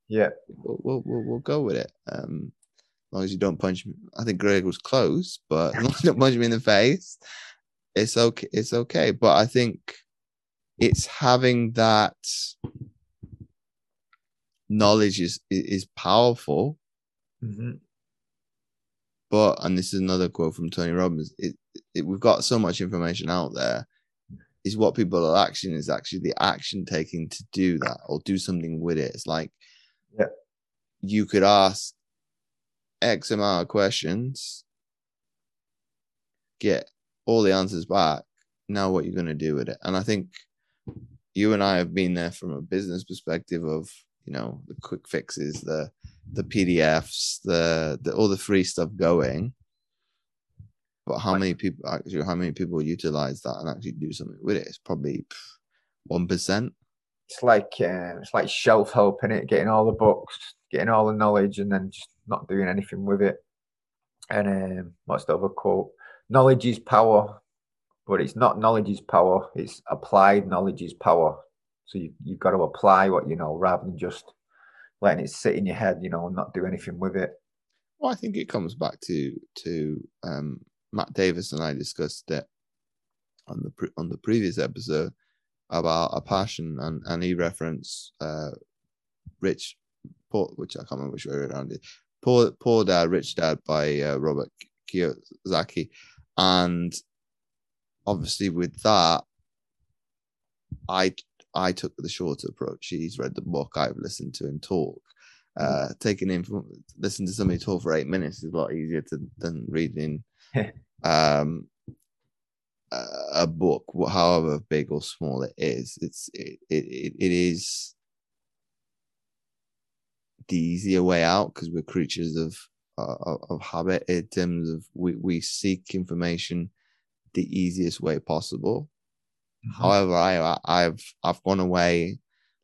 Speaker 2: Yeah,
Speaker 1: we'll we'll, we'll, we'll go with it. Um, as long as you don't punch me. I think Greg was close, but as long as you don't punch me in the face, it's okay. It's okay. But I think it's having that knowledge is is powerful.
Speaker 2: hmm
Speaker 1: But and this is another quote from Tony Robbins. It, it we've got so much information out there. Is what people are action is actually the action taking to do that or do something with it. It's like
Speaker 2: Yeah.
Speaker 1: you could ask X amount of questions, get all the answers back. Now what you're gonna do with it? And I think you and I have been there from a business perspective of you know the quick fixes, the the PDFs, the the all the free stuff going. But how many people actually how many people utilize that and actually do something with it? It's probably one percent.
Speaker 2: It's like uh, it's like shelf help in it, getting all the books, getting all the knowledge, and then just not doing anything with it. And um, what's the other quote? Knowledge is power, but it's not knowledge is power. It's applied knowledge is power. So you you've got to apply what you know rather than just letting it sit in your head, you know, and not do anything with it.
Speaker 1: Well, I think it comes back to to um, Matt Davis and I discussed it on the pre- on the previous episode about a passion, and and he referenced uh, Rich Poor, which I can't remember which way around it. Poor Poor Dad, Rich Dad by uh, Robert Kiyosaki, and obviously with that, I I took the shorter approach. He's read the book. I've listened to him talk. Uh, taking in from listen to somebody talk for eight minutes is a lot easier to, than reading um, a, book, however big or small it is. It's it it, it is the easier way out because we're creatures of uh, of habit in terms of we, we seek information the easiest way possible.
Speaker 2: Mm-hmm.
Speaker 1: However, I I've I've gone away,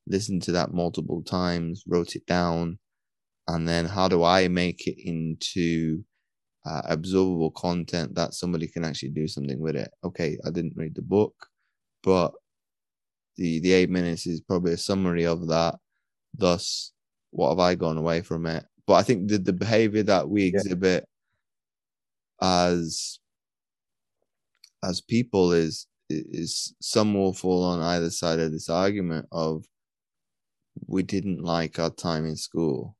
Speaker 1: listened to that multiple times, wrote it down, and then how do I make it into uh, absorbable content that somebody can actually do something with it? Okay, I didn't read the book, but the the eight minutes is probably a summary of that. Thus, what have I gone away from it? But I think the the behavior that we
Speaker 2: Yeah.
Speaker 1: exhibit as as people is is some will fall on either side of this argument of we didn't like our time in school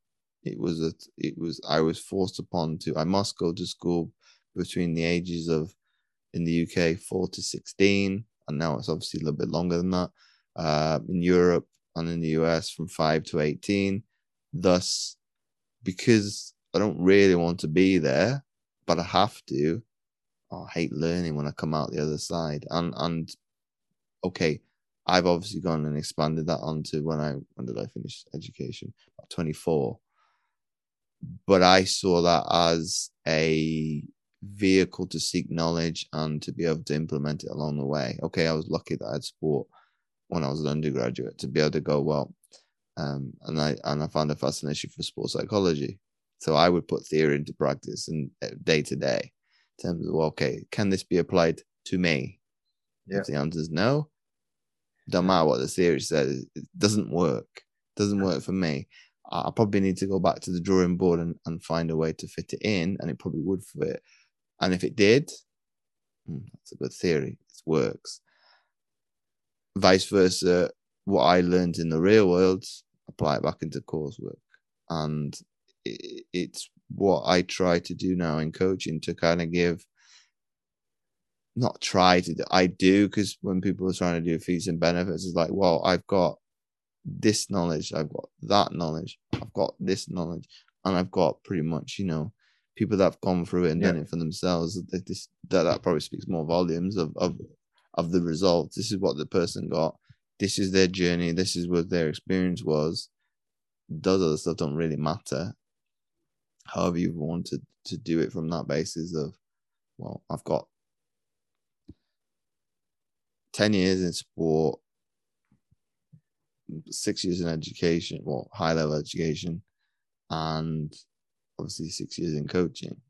Speaker 1: it was a it was i was forced upon to i must go to school between the ages of in the uk 4 to 16 and now it's obviously a little bit longer than that uh, in europe and in the us from 5 to 18 thus because i don't really want to be there but i have to oh, I hate learning when I come out the other side. And and okay, I've obviously gone and expanded that onto when I when did I finish education? About 24. But I saw that as a vehicle to seek knowledge and to be able to implement it along the way. Okay, I was lucky that I had sport when I was an undergraduate to be able to go, well, um, and I and I found a fascination for sports psychology. So I would put theory into practice and uh, day to day in terms of well, okay, can this be applied to me?
Speaker 2: Yeah.
Speaker 1: If the answer is no, don't matter what the theory says, it doesn't work. Doesn't work for me. I probably need to go back to the drawing board and, and find a way to fit it in, and it probably would fit. And if it did, hmm, that's a good theory. It works. Vice versa, what I learned in the real world, apply it back into coursework. And i it's what I try to do now in coaching to kind of give, not try to, I do, because when people are trying to do fees and benefits, it's like, well, I've got this knowledge, I've got that knowledge, I've got this knowledge, and I've got pretty much, you know, people that have gone through it and done it for themselves. That this that, that probably speaks more volumes of of of the results. This is what the person got. This is their journey. This is what their experience was. Those other stuff don't really matter. However, you wanted to do it from that basis of, well, I've got 10 years in sport, six years in education, well, high level education, and obviously six years in coaching.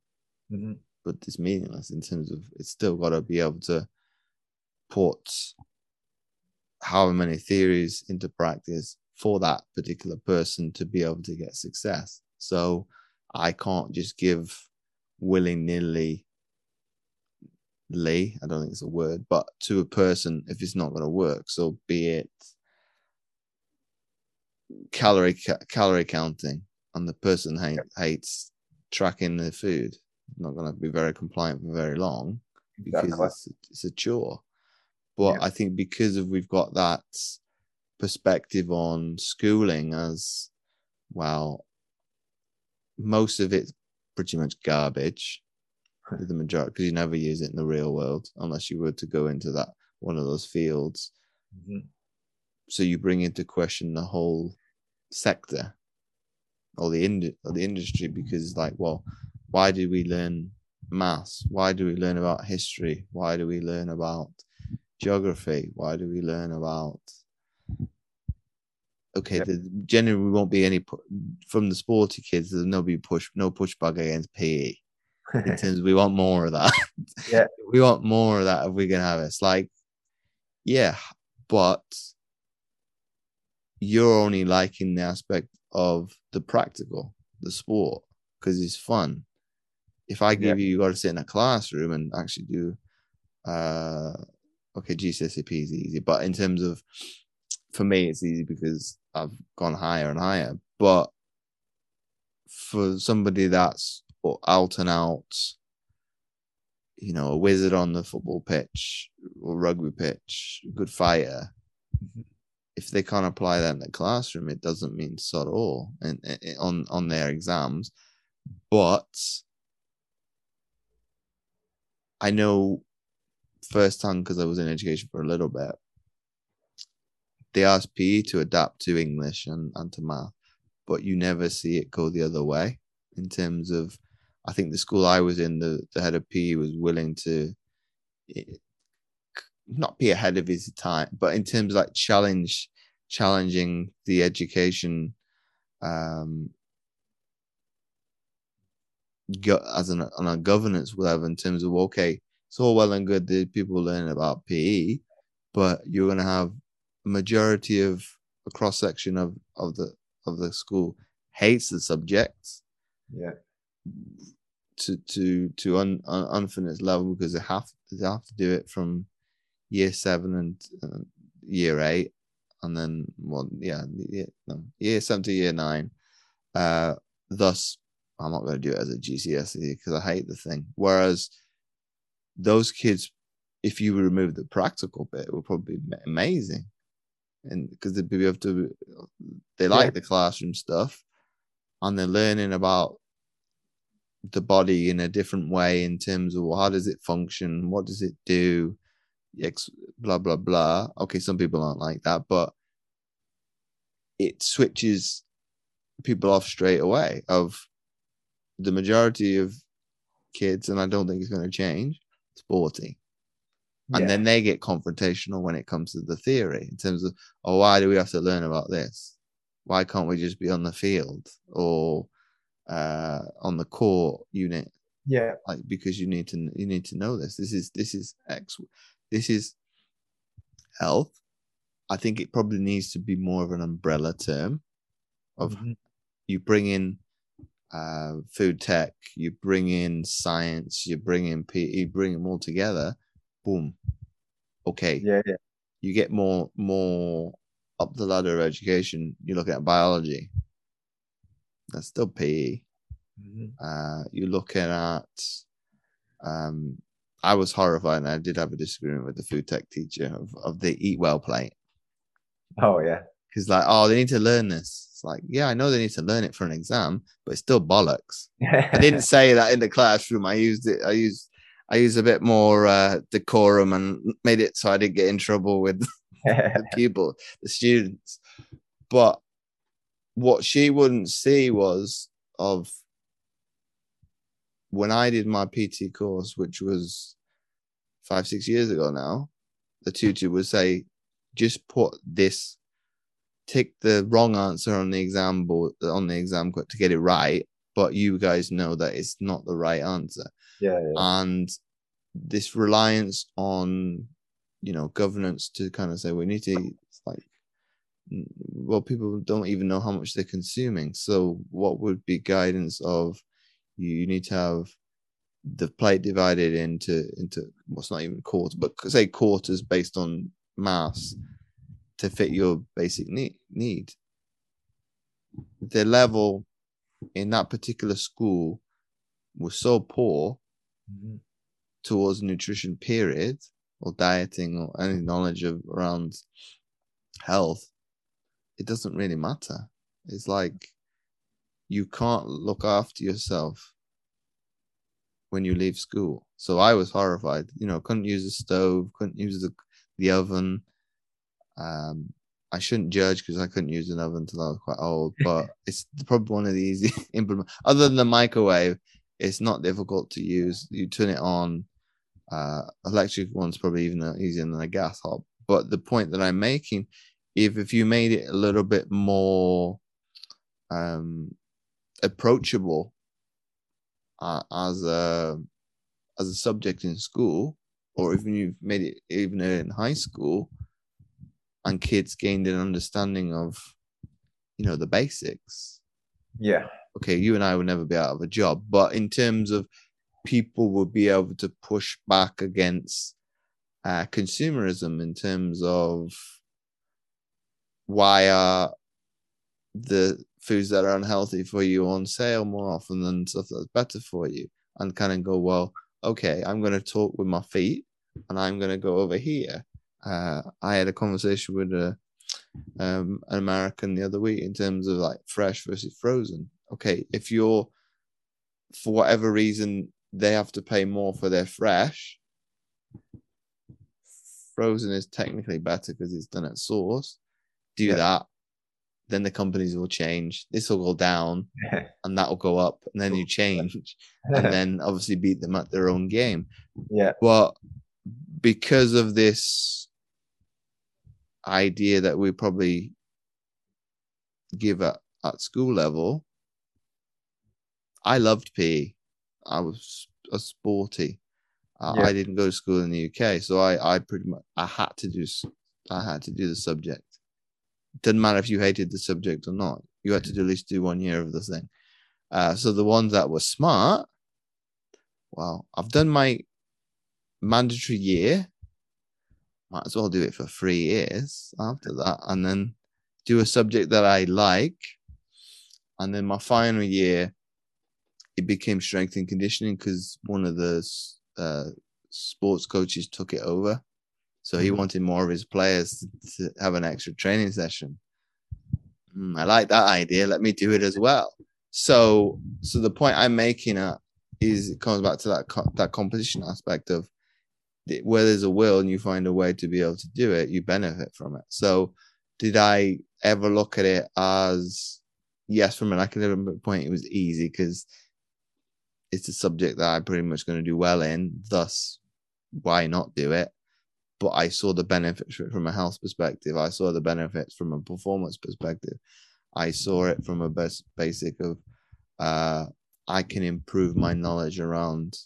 Speaker 2: Mhm.
Speaker 1: but it's meaningless in terms of it's still got to be able to put however many theories into practice for that particular person to be able to get success. So I can't just give willy nilly lay, I don't think it's a word, but to a person if it's not going to work. So be it calorie ca- calorie counting, and the person hate, hates tracking their food. Not going to be very compliant for very long because
Speaker 2: Exactly.
Speaker 1: it's, it's a chore. But
Speaker 2: Yeah.
Speaker 1: I think because of we've got that perspective on schooling as well, most of it's pretty much garbage. The majority, because you never use it in the real world unless you were to go into that one of those fields.
Speaker 2: Mhm.
Speaker 1: So you bring into question the whole sector or the ind- or the industry mm-hmm. because, like, well, why do we learn maths? Why do we learn about history? Why do we learn about geography? Why do we learn about? Okay,
Speaker 2: Yep.
Speaker 1: the, generally we won't be any pu- from the sporty kids. There's no be push, no pushback against PE. In terms, we want more of that.
Speaker 2: Yeah.
Speaker 1: we want more of that if we can have it. It's like, yeah, but you're only liking the aspect of the practical, the sport, because it's fun. If I give you, you got to sit in a classroom and actually do, uh, okay, GCSE PE is easy, but in terms of, for me, it's easy because I've gone higher and higher. But for somebody that's out and out, you know, a wizard on the football pitch or rugby pitch, good fighter,
Speaker 2: Mhm.
Speaker 1: If they can't apply that in the classroom, it doesn't mean sod all and, and on on their exams. But I know firsthand because I was in education for a little bit. They ask PE to adapt to English and, and to math, but you never see it go the other way in terms of I think the school I was in, the, the head of PE was willing to not be ahead of his time, but in terms of like challenge, challenging the education, um, go, as an on a governance level in terms of okay, it's all well and good that people learn about PE, but you're gonna have a majority of a cross section of of the of the school hates the subject
Speaker 2: yeah.
Speaker 1: to to to un, un, unfinished level because they have they have to do it from year seven and uh, year eight, and then well yeah year, no, year seven to year nine. Uh, thus, I'm not going to do it as a GCSE because I hate the thing. Whereas those kids, if you remove the practical bit, it would probably be amazing, and because they'd be able to, they like
Speaker 2: Yeah.
Speaker 1: the classroom stuff, and they're learning about the body in a different way in terms of well, how does it function, what does it do, X, blah blah blah. Okay, some people aren't like that, but it switches people off straight away. Of the majority of kids, and I don't think it's going to change. Sporty, and
Speaker 2: Yeah.
Speaker 1: then they get confrontational when it comes to the theory in terms of oh, why do we have to learn about this? Why can't we just be on the field or uh, on the core unit
Speaker 2: yeah.
Speaker 1: like because you need to you need to know this this is this is x this is health i think it probably needs to be more of an umbrella term of
Speaker 2: Mhm.
Speaker 1: you bring in uh, food tech you bring in science you bring in pe you bring them all together boom okay
Speaker 2: Yeah. Yeah.
Speaker 1: you get more more up the ladder of education you look at biology that's still pe
Speaker 2: Mhm.
Speaker 1: uh, you're looking at um, I was horrified and I did have a disagreement with the food tech teacher of, of the eat well plate.
Speaker 2: Oh yeah.
Speaker 1: Because like, oh, they need to learn this. It's like, yeah, I know they need to learn it for an exam, but it's still bollocks. I didn't say that in the classroom. I used it, I used I used a bit more uh, decorum and made it so I didn't get in trouble with the people, the students. But what she wouldn't see was of when I did my PT course, which was five, six years ago now, the hmm. tutor would say, just put this, take the wrong answer on the exam board, on the exam to get it right. But you guys know that it's not the right answer.
Speaker 2: Yeah, yeah.
Speaker 1: and this reliance on you know governance to kind of say we need to it's like well people don't even know how much they're consuming so what would be guidance of you, you need to have the plate divided into into what's not even quarters but say quarters based on mass to fit your basic need need the level in that particular school was so poor
Speaker 2: Mhm.
Speaker 1: towards nutrition period or dieting or any knowledge of around health it doesn't really matter it's like you can't look after yourself when you leave school. So i was horrified you know couldn't use the stove couldn't use the the oven. Um i shouldn't judge because i couldn't use an oven until i was quite old but it's probably one of the easy implement other than the microwave it's not difficult to use. You turn it on uh electric one's probably even easier than a gas hob. But the point that i'm making if if you made it a little bit more um approachable uh, as a as a subject in school or even you've made it even in high school and kids gained an understanding of you know the basics
Speaker 2: Yeah.
Speaker 1: okay, you and I would never be out of a job, but in terms of people would be able to push back against uh, consumerism in terms of why are the foods that are unhealthy for you on sale more often than stuff that's better for you, and kind of go, well, okay, I'm going to talk with my feet, and I'm going to go over here. Uh, I had a conversation with a um, an American the other week in terms of like fresh versus frozen. Okay, if you're for whatever reason they have to pay more for their fresh, frozen is technically better because it's done at source. Do
Speaker 2: Yeah.
Speaker 1: that, then the companies will change. This will go down and that will go up, and then you change, and then obviously beat them at their own game.
Speaker 2: yeah.
Speaker 1: But because of this idea that we probably give at, at school level, I loved PE. I was a sporty. Uh,
Speaker 2: Yeah.
Speaker 1: I didn't go to school in the UK, so I, I pretty much I had to do I had to do the subject. Didn't matter if you hated the subject or not. You had to do at least do one year of the thing. Uh, so the ones that were smart, well, I've done my mandatory year. Might as well do it for three years after that, and then do a subject that I like. And then my final year, it became strength and conditioning because one of the uh, sports coaches took it over. So he
Speaker 2: Mhm.
Speaker 1: wanted more of his players to, have an extra training session. Mm, I like that idea. Let me do it as well. So, so the point I'm making at is it comes back to that co- that competition aspect of where there's a will and you find a way to be able to do it, you benefit from it. So, did I ever look at it as yes, from an academic point, it was easy because it's a subject that I'm pretty much going to do well in. Thus, why not do it? But I saw the benefits from a health perspective. I saw the benefits from a performance perspective. I saw it from a best basic of uh, I can improve my knowledge around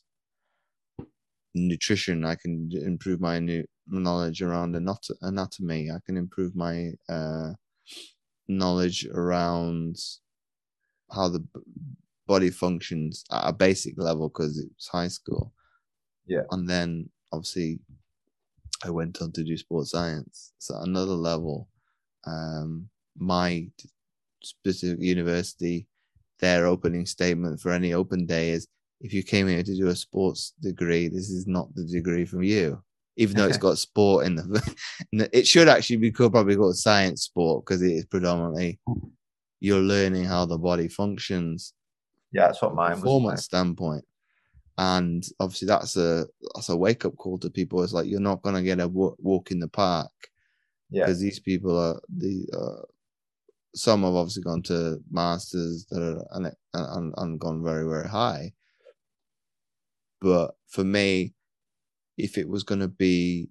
Speaker 1: nutrition. I can improve my new knowledge around anat- anatomy. I can improve my uh, knowledge around how the body functions at a basic level because it's high school.
Speaker 2: Yeah.
Speaker 1: And then obviously I went on to do sports science. So another level. Um, my specific university, their opening statement for any open day is if you came here to do a sports degree, this is not the degree from you. Even though it's got sport in the, it should actually be called probably called science sport because it is predominantly you're learning how the body functions
Speaker 2: Yeah, that's what mine was.
Speaker 1: performance standpoint. And obviously, that's a that's a wake up call to people. It's like you're not gonna get a walk in the park
Speaker 2: Yeah,
Speaker 1: because these people are the uh, some have obviously gone to masters that are and, and, and gone very very high. But for me, if it was going to be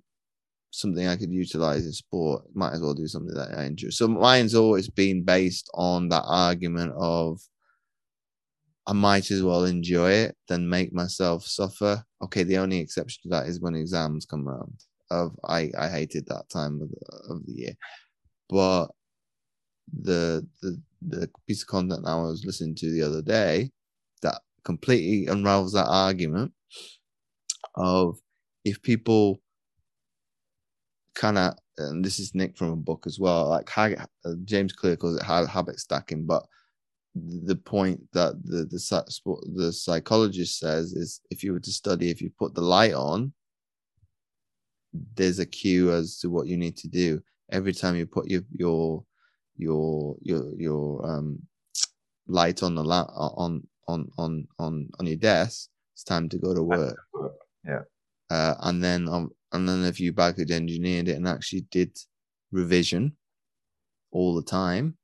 Speaker 1: something I could utilize in sport, might as well do something that I enjoy. So mine's always been based on that argument of I might as well enjoy it than make myself suffer. Okay, the only exception to that is when exams come around. Of I I hated that time of the, of the year, but the the the piece of content I was listening to the other day that completely unravels that argument of if people kind of and this is Nick from a book as well like James Clear calls it habit stacking but the point that the the the psychologist says is if you were to study if you put the light on there's a cue as to what you need to do. Every time you put your your your your your um light on the la- on on on on on your desk it's time to go to work.
Speaker 2: yeah.
Speaker 1: Uh, and then um, and then if you backwards engineered it and actually did revision all the time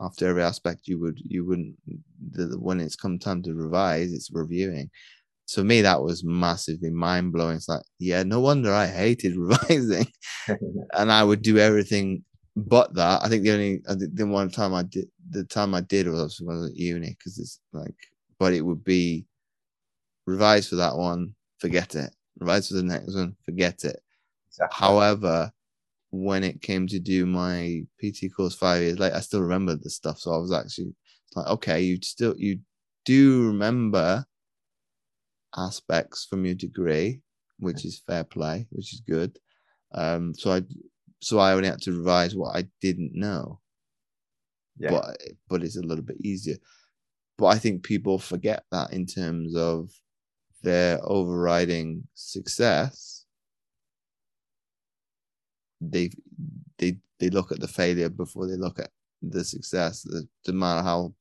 Speaker 1: after every aspect you would you wouldn't the, when it's come time to revise it's reviewing. So me that was massively mind-blowing. It's like yeah no wonder i hated revising. And i would do everything but that. I think the only i think the one time i did the time i did was, was at uni because it's like but it would be revise for that one forget it. Revise for the next one forget it. Exactly. however when it came to do my PT course five years later, I still remember the stuff. So I was actually like, okay, you still you do remember aspects from your degree, which is fair play, which is good. Um, so I so I only had to revise what I didn't know. Yeah. But but it's a little bit easier. But I think people forget that in terms of their overriding success they they they look at the failure before they look at the success. The, no matter how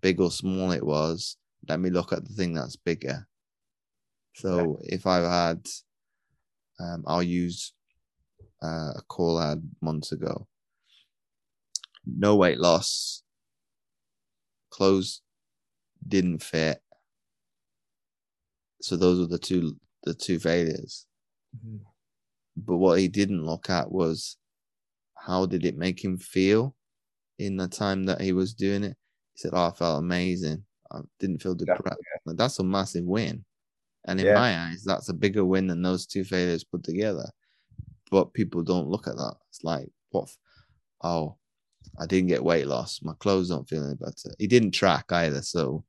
Speaker 1: big or small it was, let me look at the thing that's bigger. So yeah. if I've had, um, I'll use uh, a call I had months ago. No weight loss. Clothes didn't fit. So those were the two the two failures. Mm-hmm. But what he didn't look at was how did it make him feel in the time that he was doing it. He said, "Oh, I felt amazing. I didn't feel depressed." Yeah. That's a massive win, and in yeah. my eyes, that's a bigger win than those two failures put together. But people don't look at that. It's like, what? Oh, I didn't get weight loss. My clothes don't feel any better. He didn't track either, so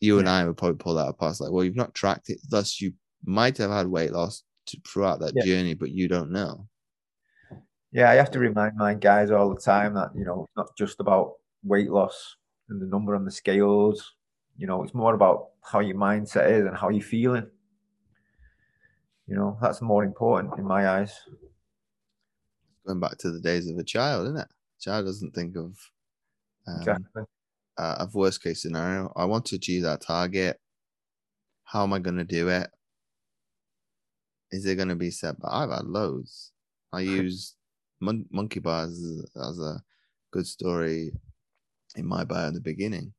Speaker 1: you yeah. and I would probably pull that apart. It's like, well, you've not tracked it, thus you might have had weight loss to, throughout that yeah. journey, but you don't know.
Speaker 2: Yeah, I have to remind my guys all the time that you know it's not just about weight loss and the number on the scales. You know, it's more about how your mindset is and how you're feeling. You know, that's more important in my eyes.
Speaker 1: Going back to the days of a child, isn't it? A child doesn't think of um, exactly. uh, of worst case scenario. I want to achieve that target. How am I going to do it? Is it going to be set? But I've had loads. I use mon- monkey bars as, as, a good story in my bio at the beginning.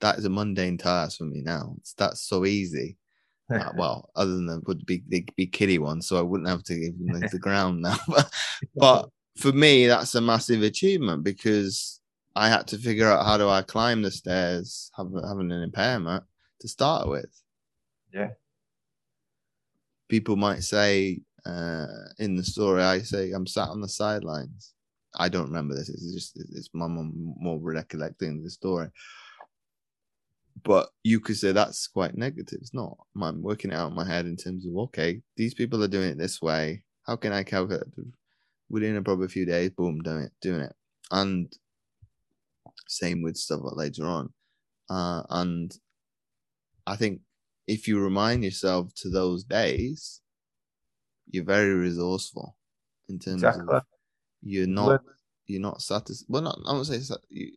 Speaker 1: That is a mundane task for me now. It's that's so easy. uh, well, other than the would be the big kiddie one, so I wouldn't have to give them the ground now. but, but for me, that's a massive achievement because I had to figure out how do I climb the stairs, having having an impairment to start with.
Speaker 2: Yeah
Speaker 1: people might say uh, in the story, I say I'm sat on the sidelines. I don't remember this. It's just it's my more recollecting the story. But you could say that's quite negative. It's not. I'm working it out in my head in terms of okay, these people are doing it this way. How can I calculate within a probably few days? Boom, doing it, doing it, and same with stuff later on. Uh, and I think if you remind yourself to those days, you're very resourceful in terms exactly. of you're not you're not satisfied. Well, not I won't say you,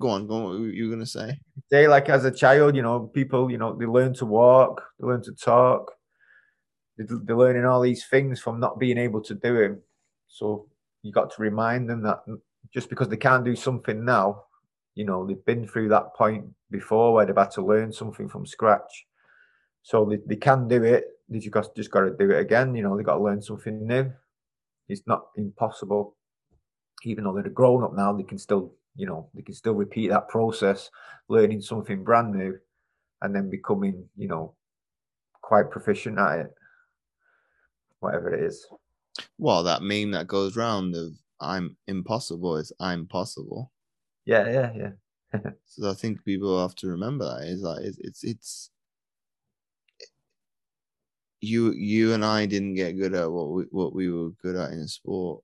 Speaker 1: go on, go on. What you're gonna say?
Speaker 2: Say like as a child, you know, people, you know, they learn to walk, they learn to talk, they're learning all these things from not being able to do it. So you got to remind them that mm, just because they can't do something now, you know, they've been through that point before where they've had to learn something from scratch. So they, they can do it. They just, just got to do it again. You know, they got to learn something new. It's not impossible. Even though they're grown up now, they can still you know, they can still repeat that process, learning something brand new, and then becoming, you know, quite proficient at it, whatever it is.
Speaker 1: Well, that meme that goes round of I'm impossible is I'm possible.
Speaker 2: Yeah, yeah, yeah.
Speaker 1: so I think people have to remember that is like it's, it's it's you you and I didn't get good at what we what we were good at in a sport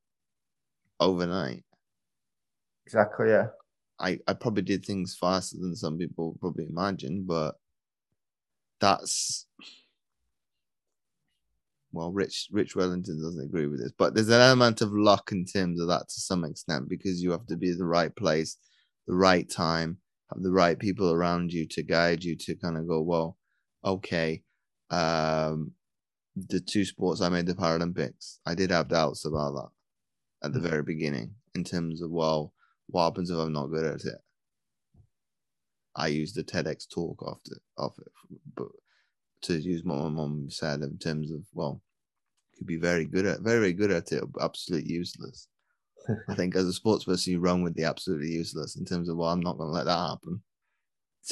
Speaker 1: overnight.
Speaker 2: Exactly. Yeah.
Speaker 1: I I probably did things faster than some people probably imagine, but that's well, Rich Rich Wellington doesn't agree with this, but there's an element of luck in terms of that to some extent because you have to be the right place, the right time, have the right people around you to guide you to kind of go, well, okay, um, the two sports I made the Paralympics, I did have doubts about that at the mm. very beginning in terms of, well, what happens if I'm not good at it? I used the TEDx talk after of it, but to use what my mom said in terms of well, could be very good at very, very good at it, but absolutely useless. I think as a sports person, you run with the absolutely useless in terms of well, I'm not going to let that happen.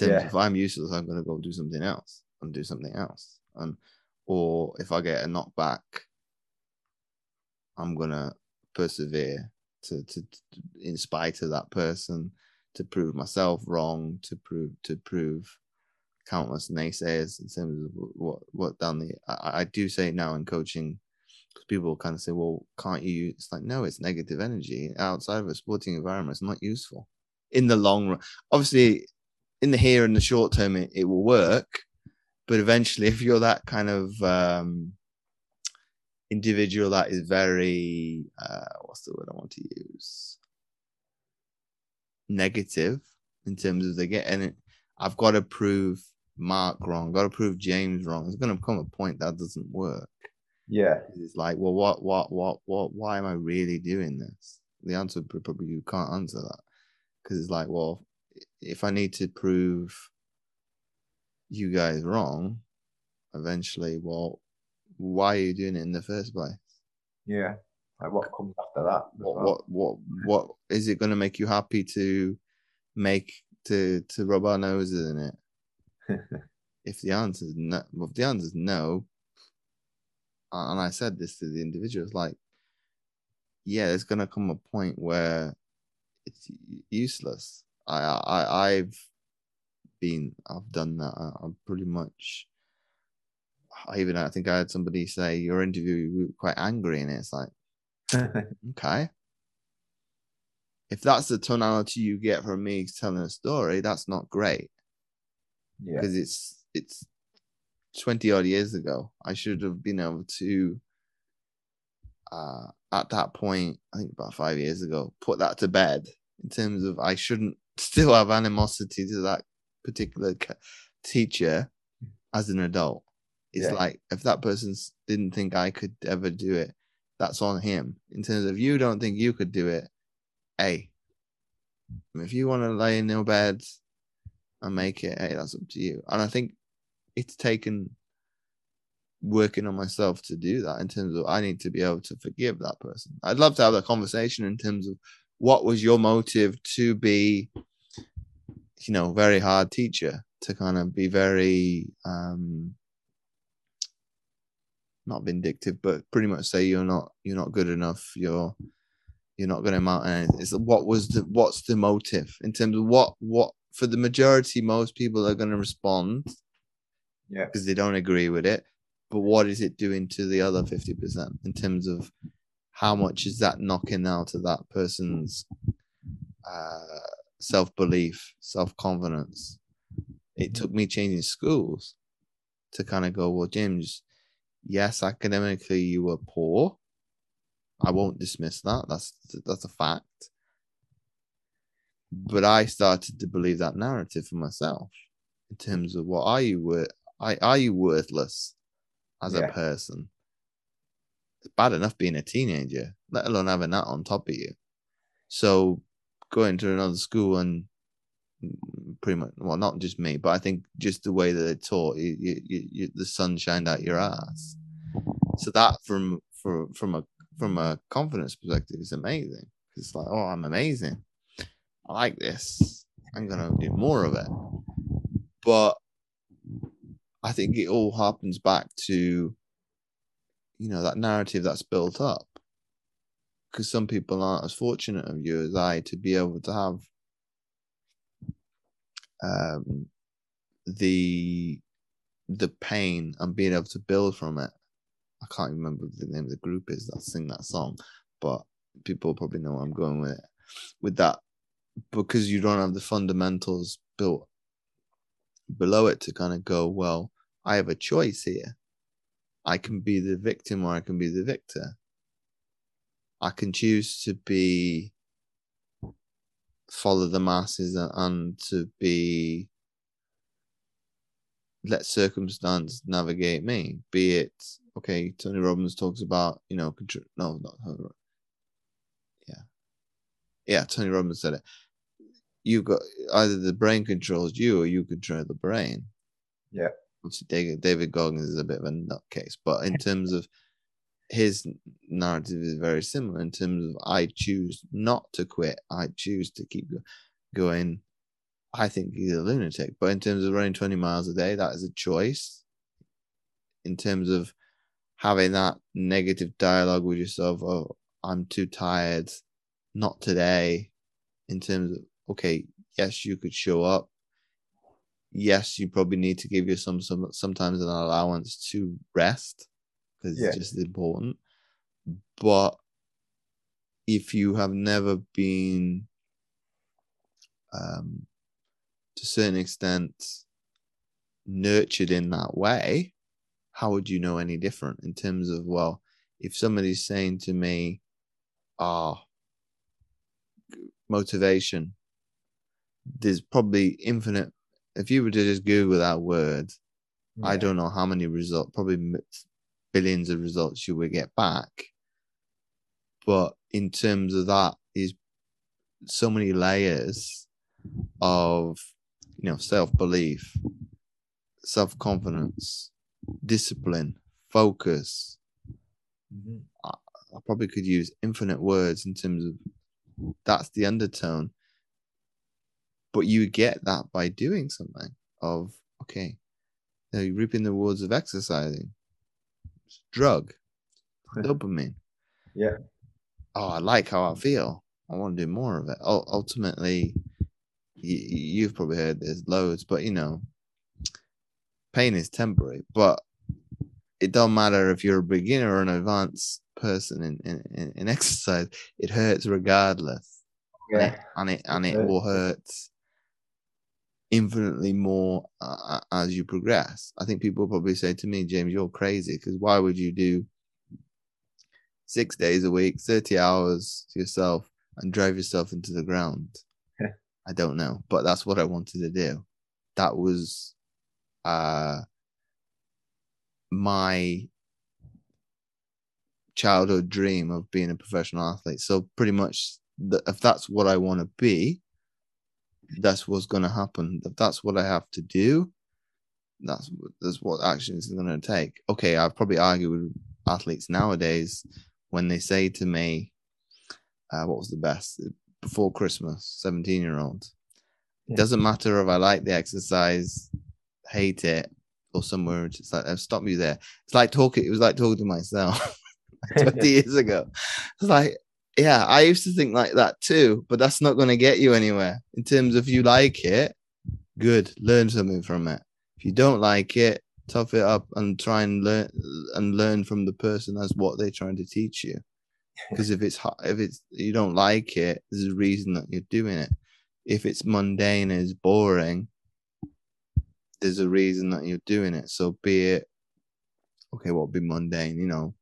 Speaker 1: In terms yeah. if I'm useless, I'm going to go do something else and do something else. And or if I get a knockback, I'm gonna persevere to, to, to in spite of that person to prove myself wrong, to prove to prove countless naysayers in terms of what what down the I, I do say now in coaching because people kind of say, well, can't you? It's like no, it's negative energy outside of a sporting environment. It's not useful in the long run. Obviously, in the here and the short term, it, it will work, but eventually, if you're that kind of um, individual that is very uh, what's the word I want to use? Negative in terms of they get and it, I've got to prove Mark wrong, got to prove James wrong. It's going to come a point that doesn't work.
Speaker 2: Yeah,
Speaker 1: it's like, well, what, what, what, what? Why am I really doing this? The answer probably you can't answer that because it's like, well, if I need to prove you guys wrong, eventually, well, why are you doing it in the first place?
Speaker 2: Yeah. Like what comes after that?
Speaker 1: What, well? what what what is it going to make you happy to make to to rub our noses in it? if the answer is no, well, if the answer is no, and I said this to the individuals, like, yeah, there's going to come a point where it's useless. I I I've been I've done that. I'm pretty much I even I think I had somebody say your interview quite angry, and it's like, okay, if that's the tonality you get from me telling a story, that's not great. Yeah, because it's it's twenty odd years ago. I should have been able to, uh, at that point, I think about five years ago, put that to bed in terms of I shouldn't still have animosity to that particular teacher as an adult it's yeah. like if that person didn't think I could ever do it, that's on him. In terms of you don't think you could do it, hey, if you want to lay in your bed and make it, hey, that's up to you. And I think it's taken working on myself to do that in terms of I need to be able to forgive that person. I'd love to have that conversation in terms of what was your motive to be, you know, very hard teacher, to kind of be very um not vindictive, but pretty much say you're not you're not good enough. You're you're not going to amount anything. It's what was the what's the motive in terms of what what for the majority most people are going to respond,
Speaker 2: yeah,
Speaker 1: because they don't agree with it. But what is it doing to the other fifty percent in terms of how much is that knocking out of that person's uh, self belief, self confidence? It took me changing schools to kind of go, well, James, yes, academically you were poor. I won't dismiss that. That's that's a fact. But I started to believe that narrative for myself in terms of what are you worth? Are you worthless as yeah. a person? It's bad enough being a teenager, let alone having that on top of you. So going to another school and pretty much well not just me but i think just the way that they taught you, you, you, the sun shined out your ass so that from from from a from a confidence perspective is amazing it's like oh i'm amazing I like this. I'm gonna do more of it. But I think it all happens back to you know that narrative that's built up because some people aren't as fortunate of you as I to be able to have um, the the pain and being able to build from it. I can't remember the name of the group is that sing that song, but people probably know where I'm going with it. With that, because you don't have the fundamentals built below it to kind of go, well, I have a choice here. I can be the victim or I can be the victor. I can choose to be follow the masses and, to be let circumstance navigate me. Be it okay. Tony Robbins talks about you know control. No, not yeah, yeah. Tony Robbins said it. You got either the brain controls you or you control the brain.
Speaker 2: Yeah.
Speaker 1: Obviously, David, David Goggins is a bit of a nutcase, but in terms of his narrative is very similar in terms of I choose not to quit. I choose to keep going. I think he's a lunatic, but in terms of running 20 miles a day, that is a choice. In terms of having that negative dialogue with yourself, oh, I'm too tired, not today. In terms of, okay, yes, you could show up. Yes, you probably need to give yourself some sometimes an allowance to rest because yeah. it's just important. But if you have never been, um, to a certain extent, nurtured in that way, how would you know any different in terms of, well, if somebody's saying to me, ah, oh, motivation, there's probably infinite. If you were to just Google that word, yeah. I don't know how many results, probably billions of results you will get back. But in terms of that, is so many layers of you know self belief, self confidence, discipline, focus. Mm-hmm. I, I probably could use infinite words in terms of that's the undertone. But you get that by doing something of okay, now you're reaping the rewards of exercising drug, dopamine.
Speaker 2: Yeah.
Speaker 1: Oh, I like how I feel. I want to do more of it. U- ultimately, y- you've probably heard there's loads, but you know, pain is temporary. But it don't matter if you're a beginner or an advanced person in, in, in exercise. It hurts regardless.
Speaker 2: Yeah.
Speaker 1: And it and it, and it will hurt infinitely more uh, as you progress. I think people probably say to me, James, you're crazy because why would you do six days a week, 30 hours to yourself and drive yourself into the ground? I don't know, but that's what I wanted to do. That was uh, my childhood dream of being a professional athlete. So pretty much, the, if that's what I want to be, that's what's going to happen. If that's what I have to do, that's that's what actions are going to take. Okay, I probably argue with athletes nowadays when they say to me, uh, "What was the best before Christmas?" Seventeen year olds. It doesn't matter if I like the exercise, hate it, or somewhere. It's like stop you there. It's like talking. It was like talking to myself twenty years ago. It's like yeah, I used to think like that too, but that's not going to get you anywhere. In terms of you like it, good, learn something from it. If you don't like it, tough it up and try and learn and learn from the person as what they're trying to teach you. Because if it's if it's you don't like it, there's a reason that you're doing it. If it's mundane and it's boring, there's a reason that you're doing it. So be it okay, what be mundane? You know,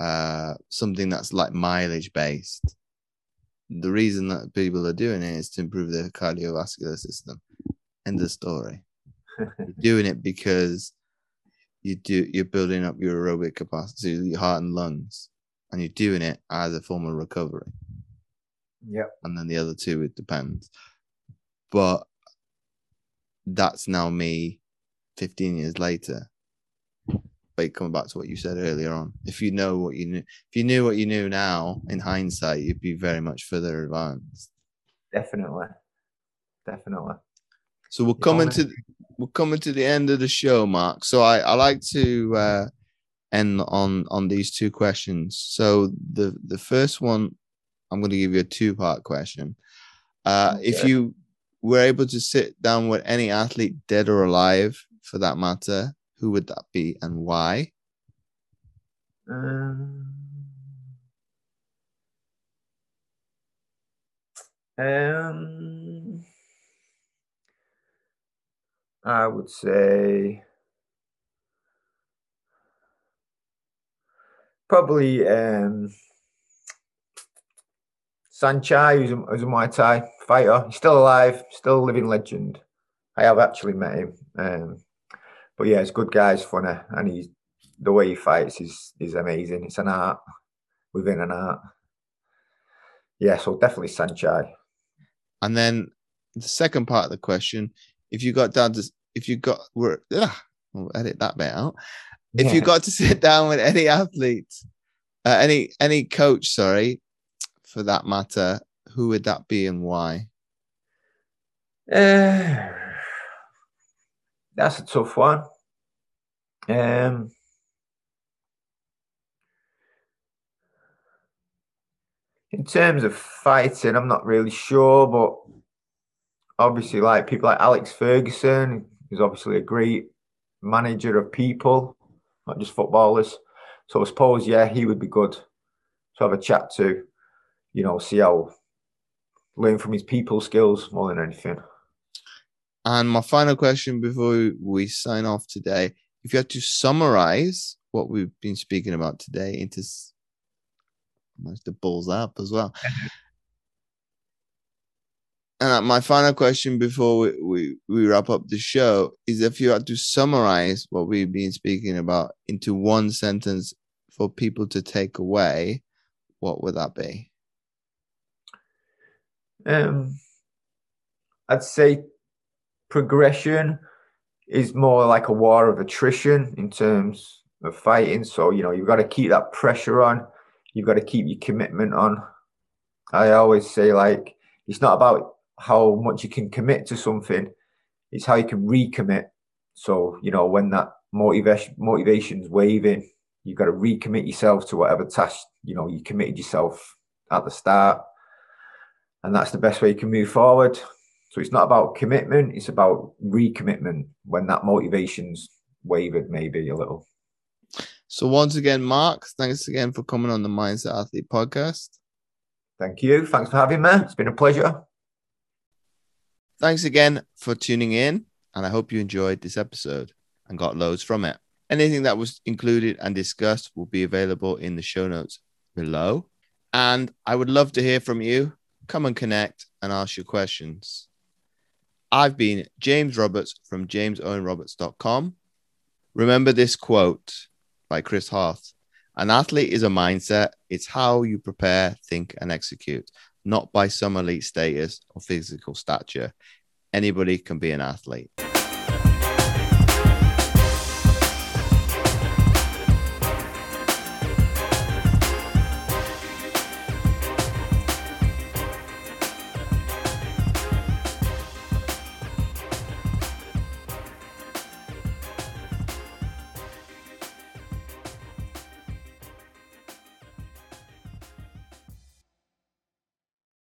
Speaker 1: uh, something that's like mileage based. The reason that people are doing it is to improve their cardiovascular system. End of story. you're doing it because you do you're building up your aerobic capacity, your heart and lungs, and you're doing it as a form of recovery.
Speaker 2: Yeah.
Speaker 1: And then the other two, it depends. But that's now me 15 years later by coming back to what you said earlier on. If you know what you knew, if you knew what you knew now in hindsight, you'd be very much further advanced.
Speaker 2: definitely, definitely.
Speaker 1: So we're coming to we're coming to the end of the show, Mark. So I, I like to uh, end on on these two questions. So the the first one, I'm going to give you a two part question. Uh, okay. If you were able to sit down with any athlete, dead or alive, for that matter, who would that be and why? Um,
Speaker 2: um I would say probably um, Saenchai, who's a, who's a Muay Thai fighter. He's still alive, still a living legend. I have actually met him. Um, but yeah, it's good guy, he's funny, and he's the way he fights is is amazing. It's an art within an art. Yeah, so definitely Saenchai.
Speaker 1: And then the second part of the question if you got down to if you got were ugh, we'll edit that bit out. If you got to sit down with any athlete, uh, any any coach, sorry, for that matter, who would that be and why?
Speaker 2: Uh, that's a tough one. Um, in terms of fighting, I'm not really sure, but obviously like people like Alex Ferguson is obviously a great manager of people, not just footballers. So I suppose yeah, he would be good to have a chat to, you know, see how learn from his people skills more than anything.
Speaker 1: And my final question before we sign off today, if you had to summarize what we've been speaking about today into the balls up as well. And uh, my final question before we, we, we wrap up the show is if you had to summarize what we've been speaking about into one sentence for people to take away, what would that be?
Speaker 2: Um, I'd say progression is more like a war of attrition in terms of fighting. So, you know, you've got to keep that pressure on, you've got to keep your commitment on. I always say, like, it's not about how much you can commit to something. It's how you can recommit. So, you know, when that motivation motivation's waving, you've got to recommit yourself to whatever task, you know, you committed yourself at the start. And that's the best way you can move forward. So it's not about commitment, it's about recommitment when that motivation's wavered maybe a little.
Speaker 1: So once again, Mark, thanks again for coming on the Mindset Athlete podcast.
Speaker 2: Thank you. Thanks for having me. It's been a pleasure.
Speaker 1: Thanks again for tuning in, and I hope you enjoyed this episode and got loads from it. Anything that was included and discussed will be available in the show notes below. And I would love to hear from you. Come and connect and ask your questions. I've been James Roberts from jamesowenroberts.com. Remember this quote by Chris Harth An athlete is a mindset, it's how you prepare, think, and execute not by some elite status or physical stature. Anybody can be an athlete.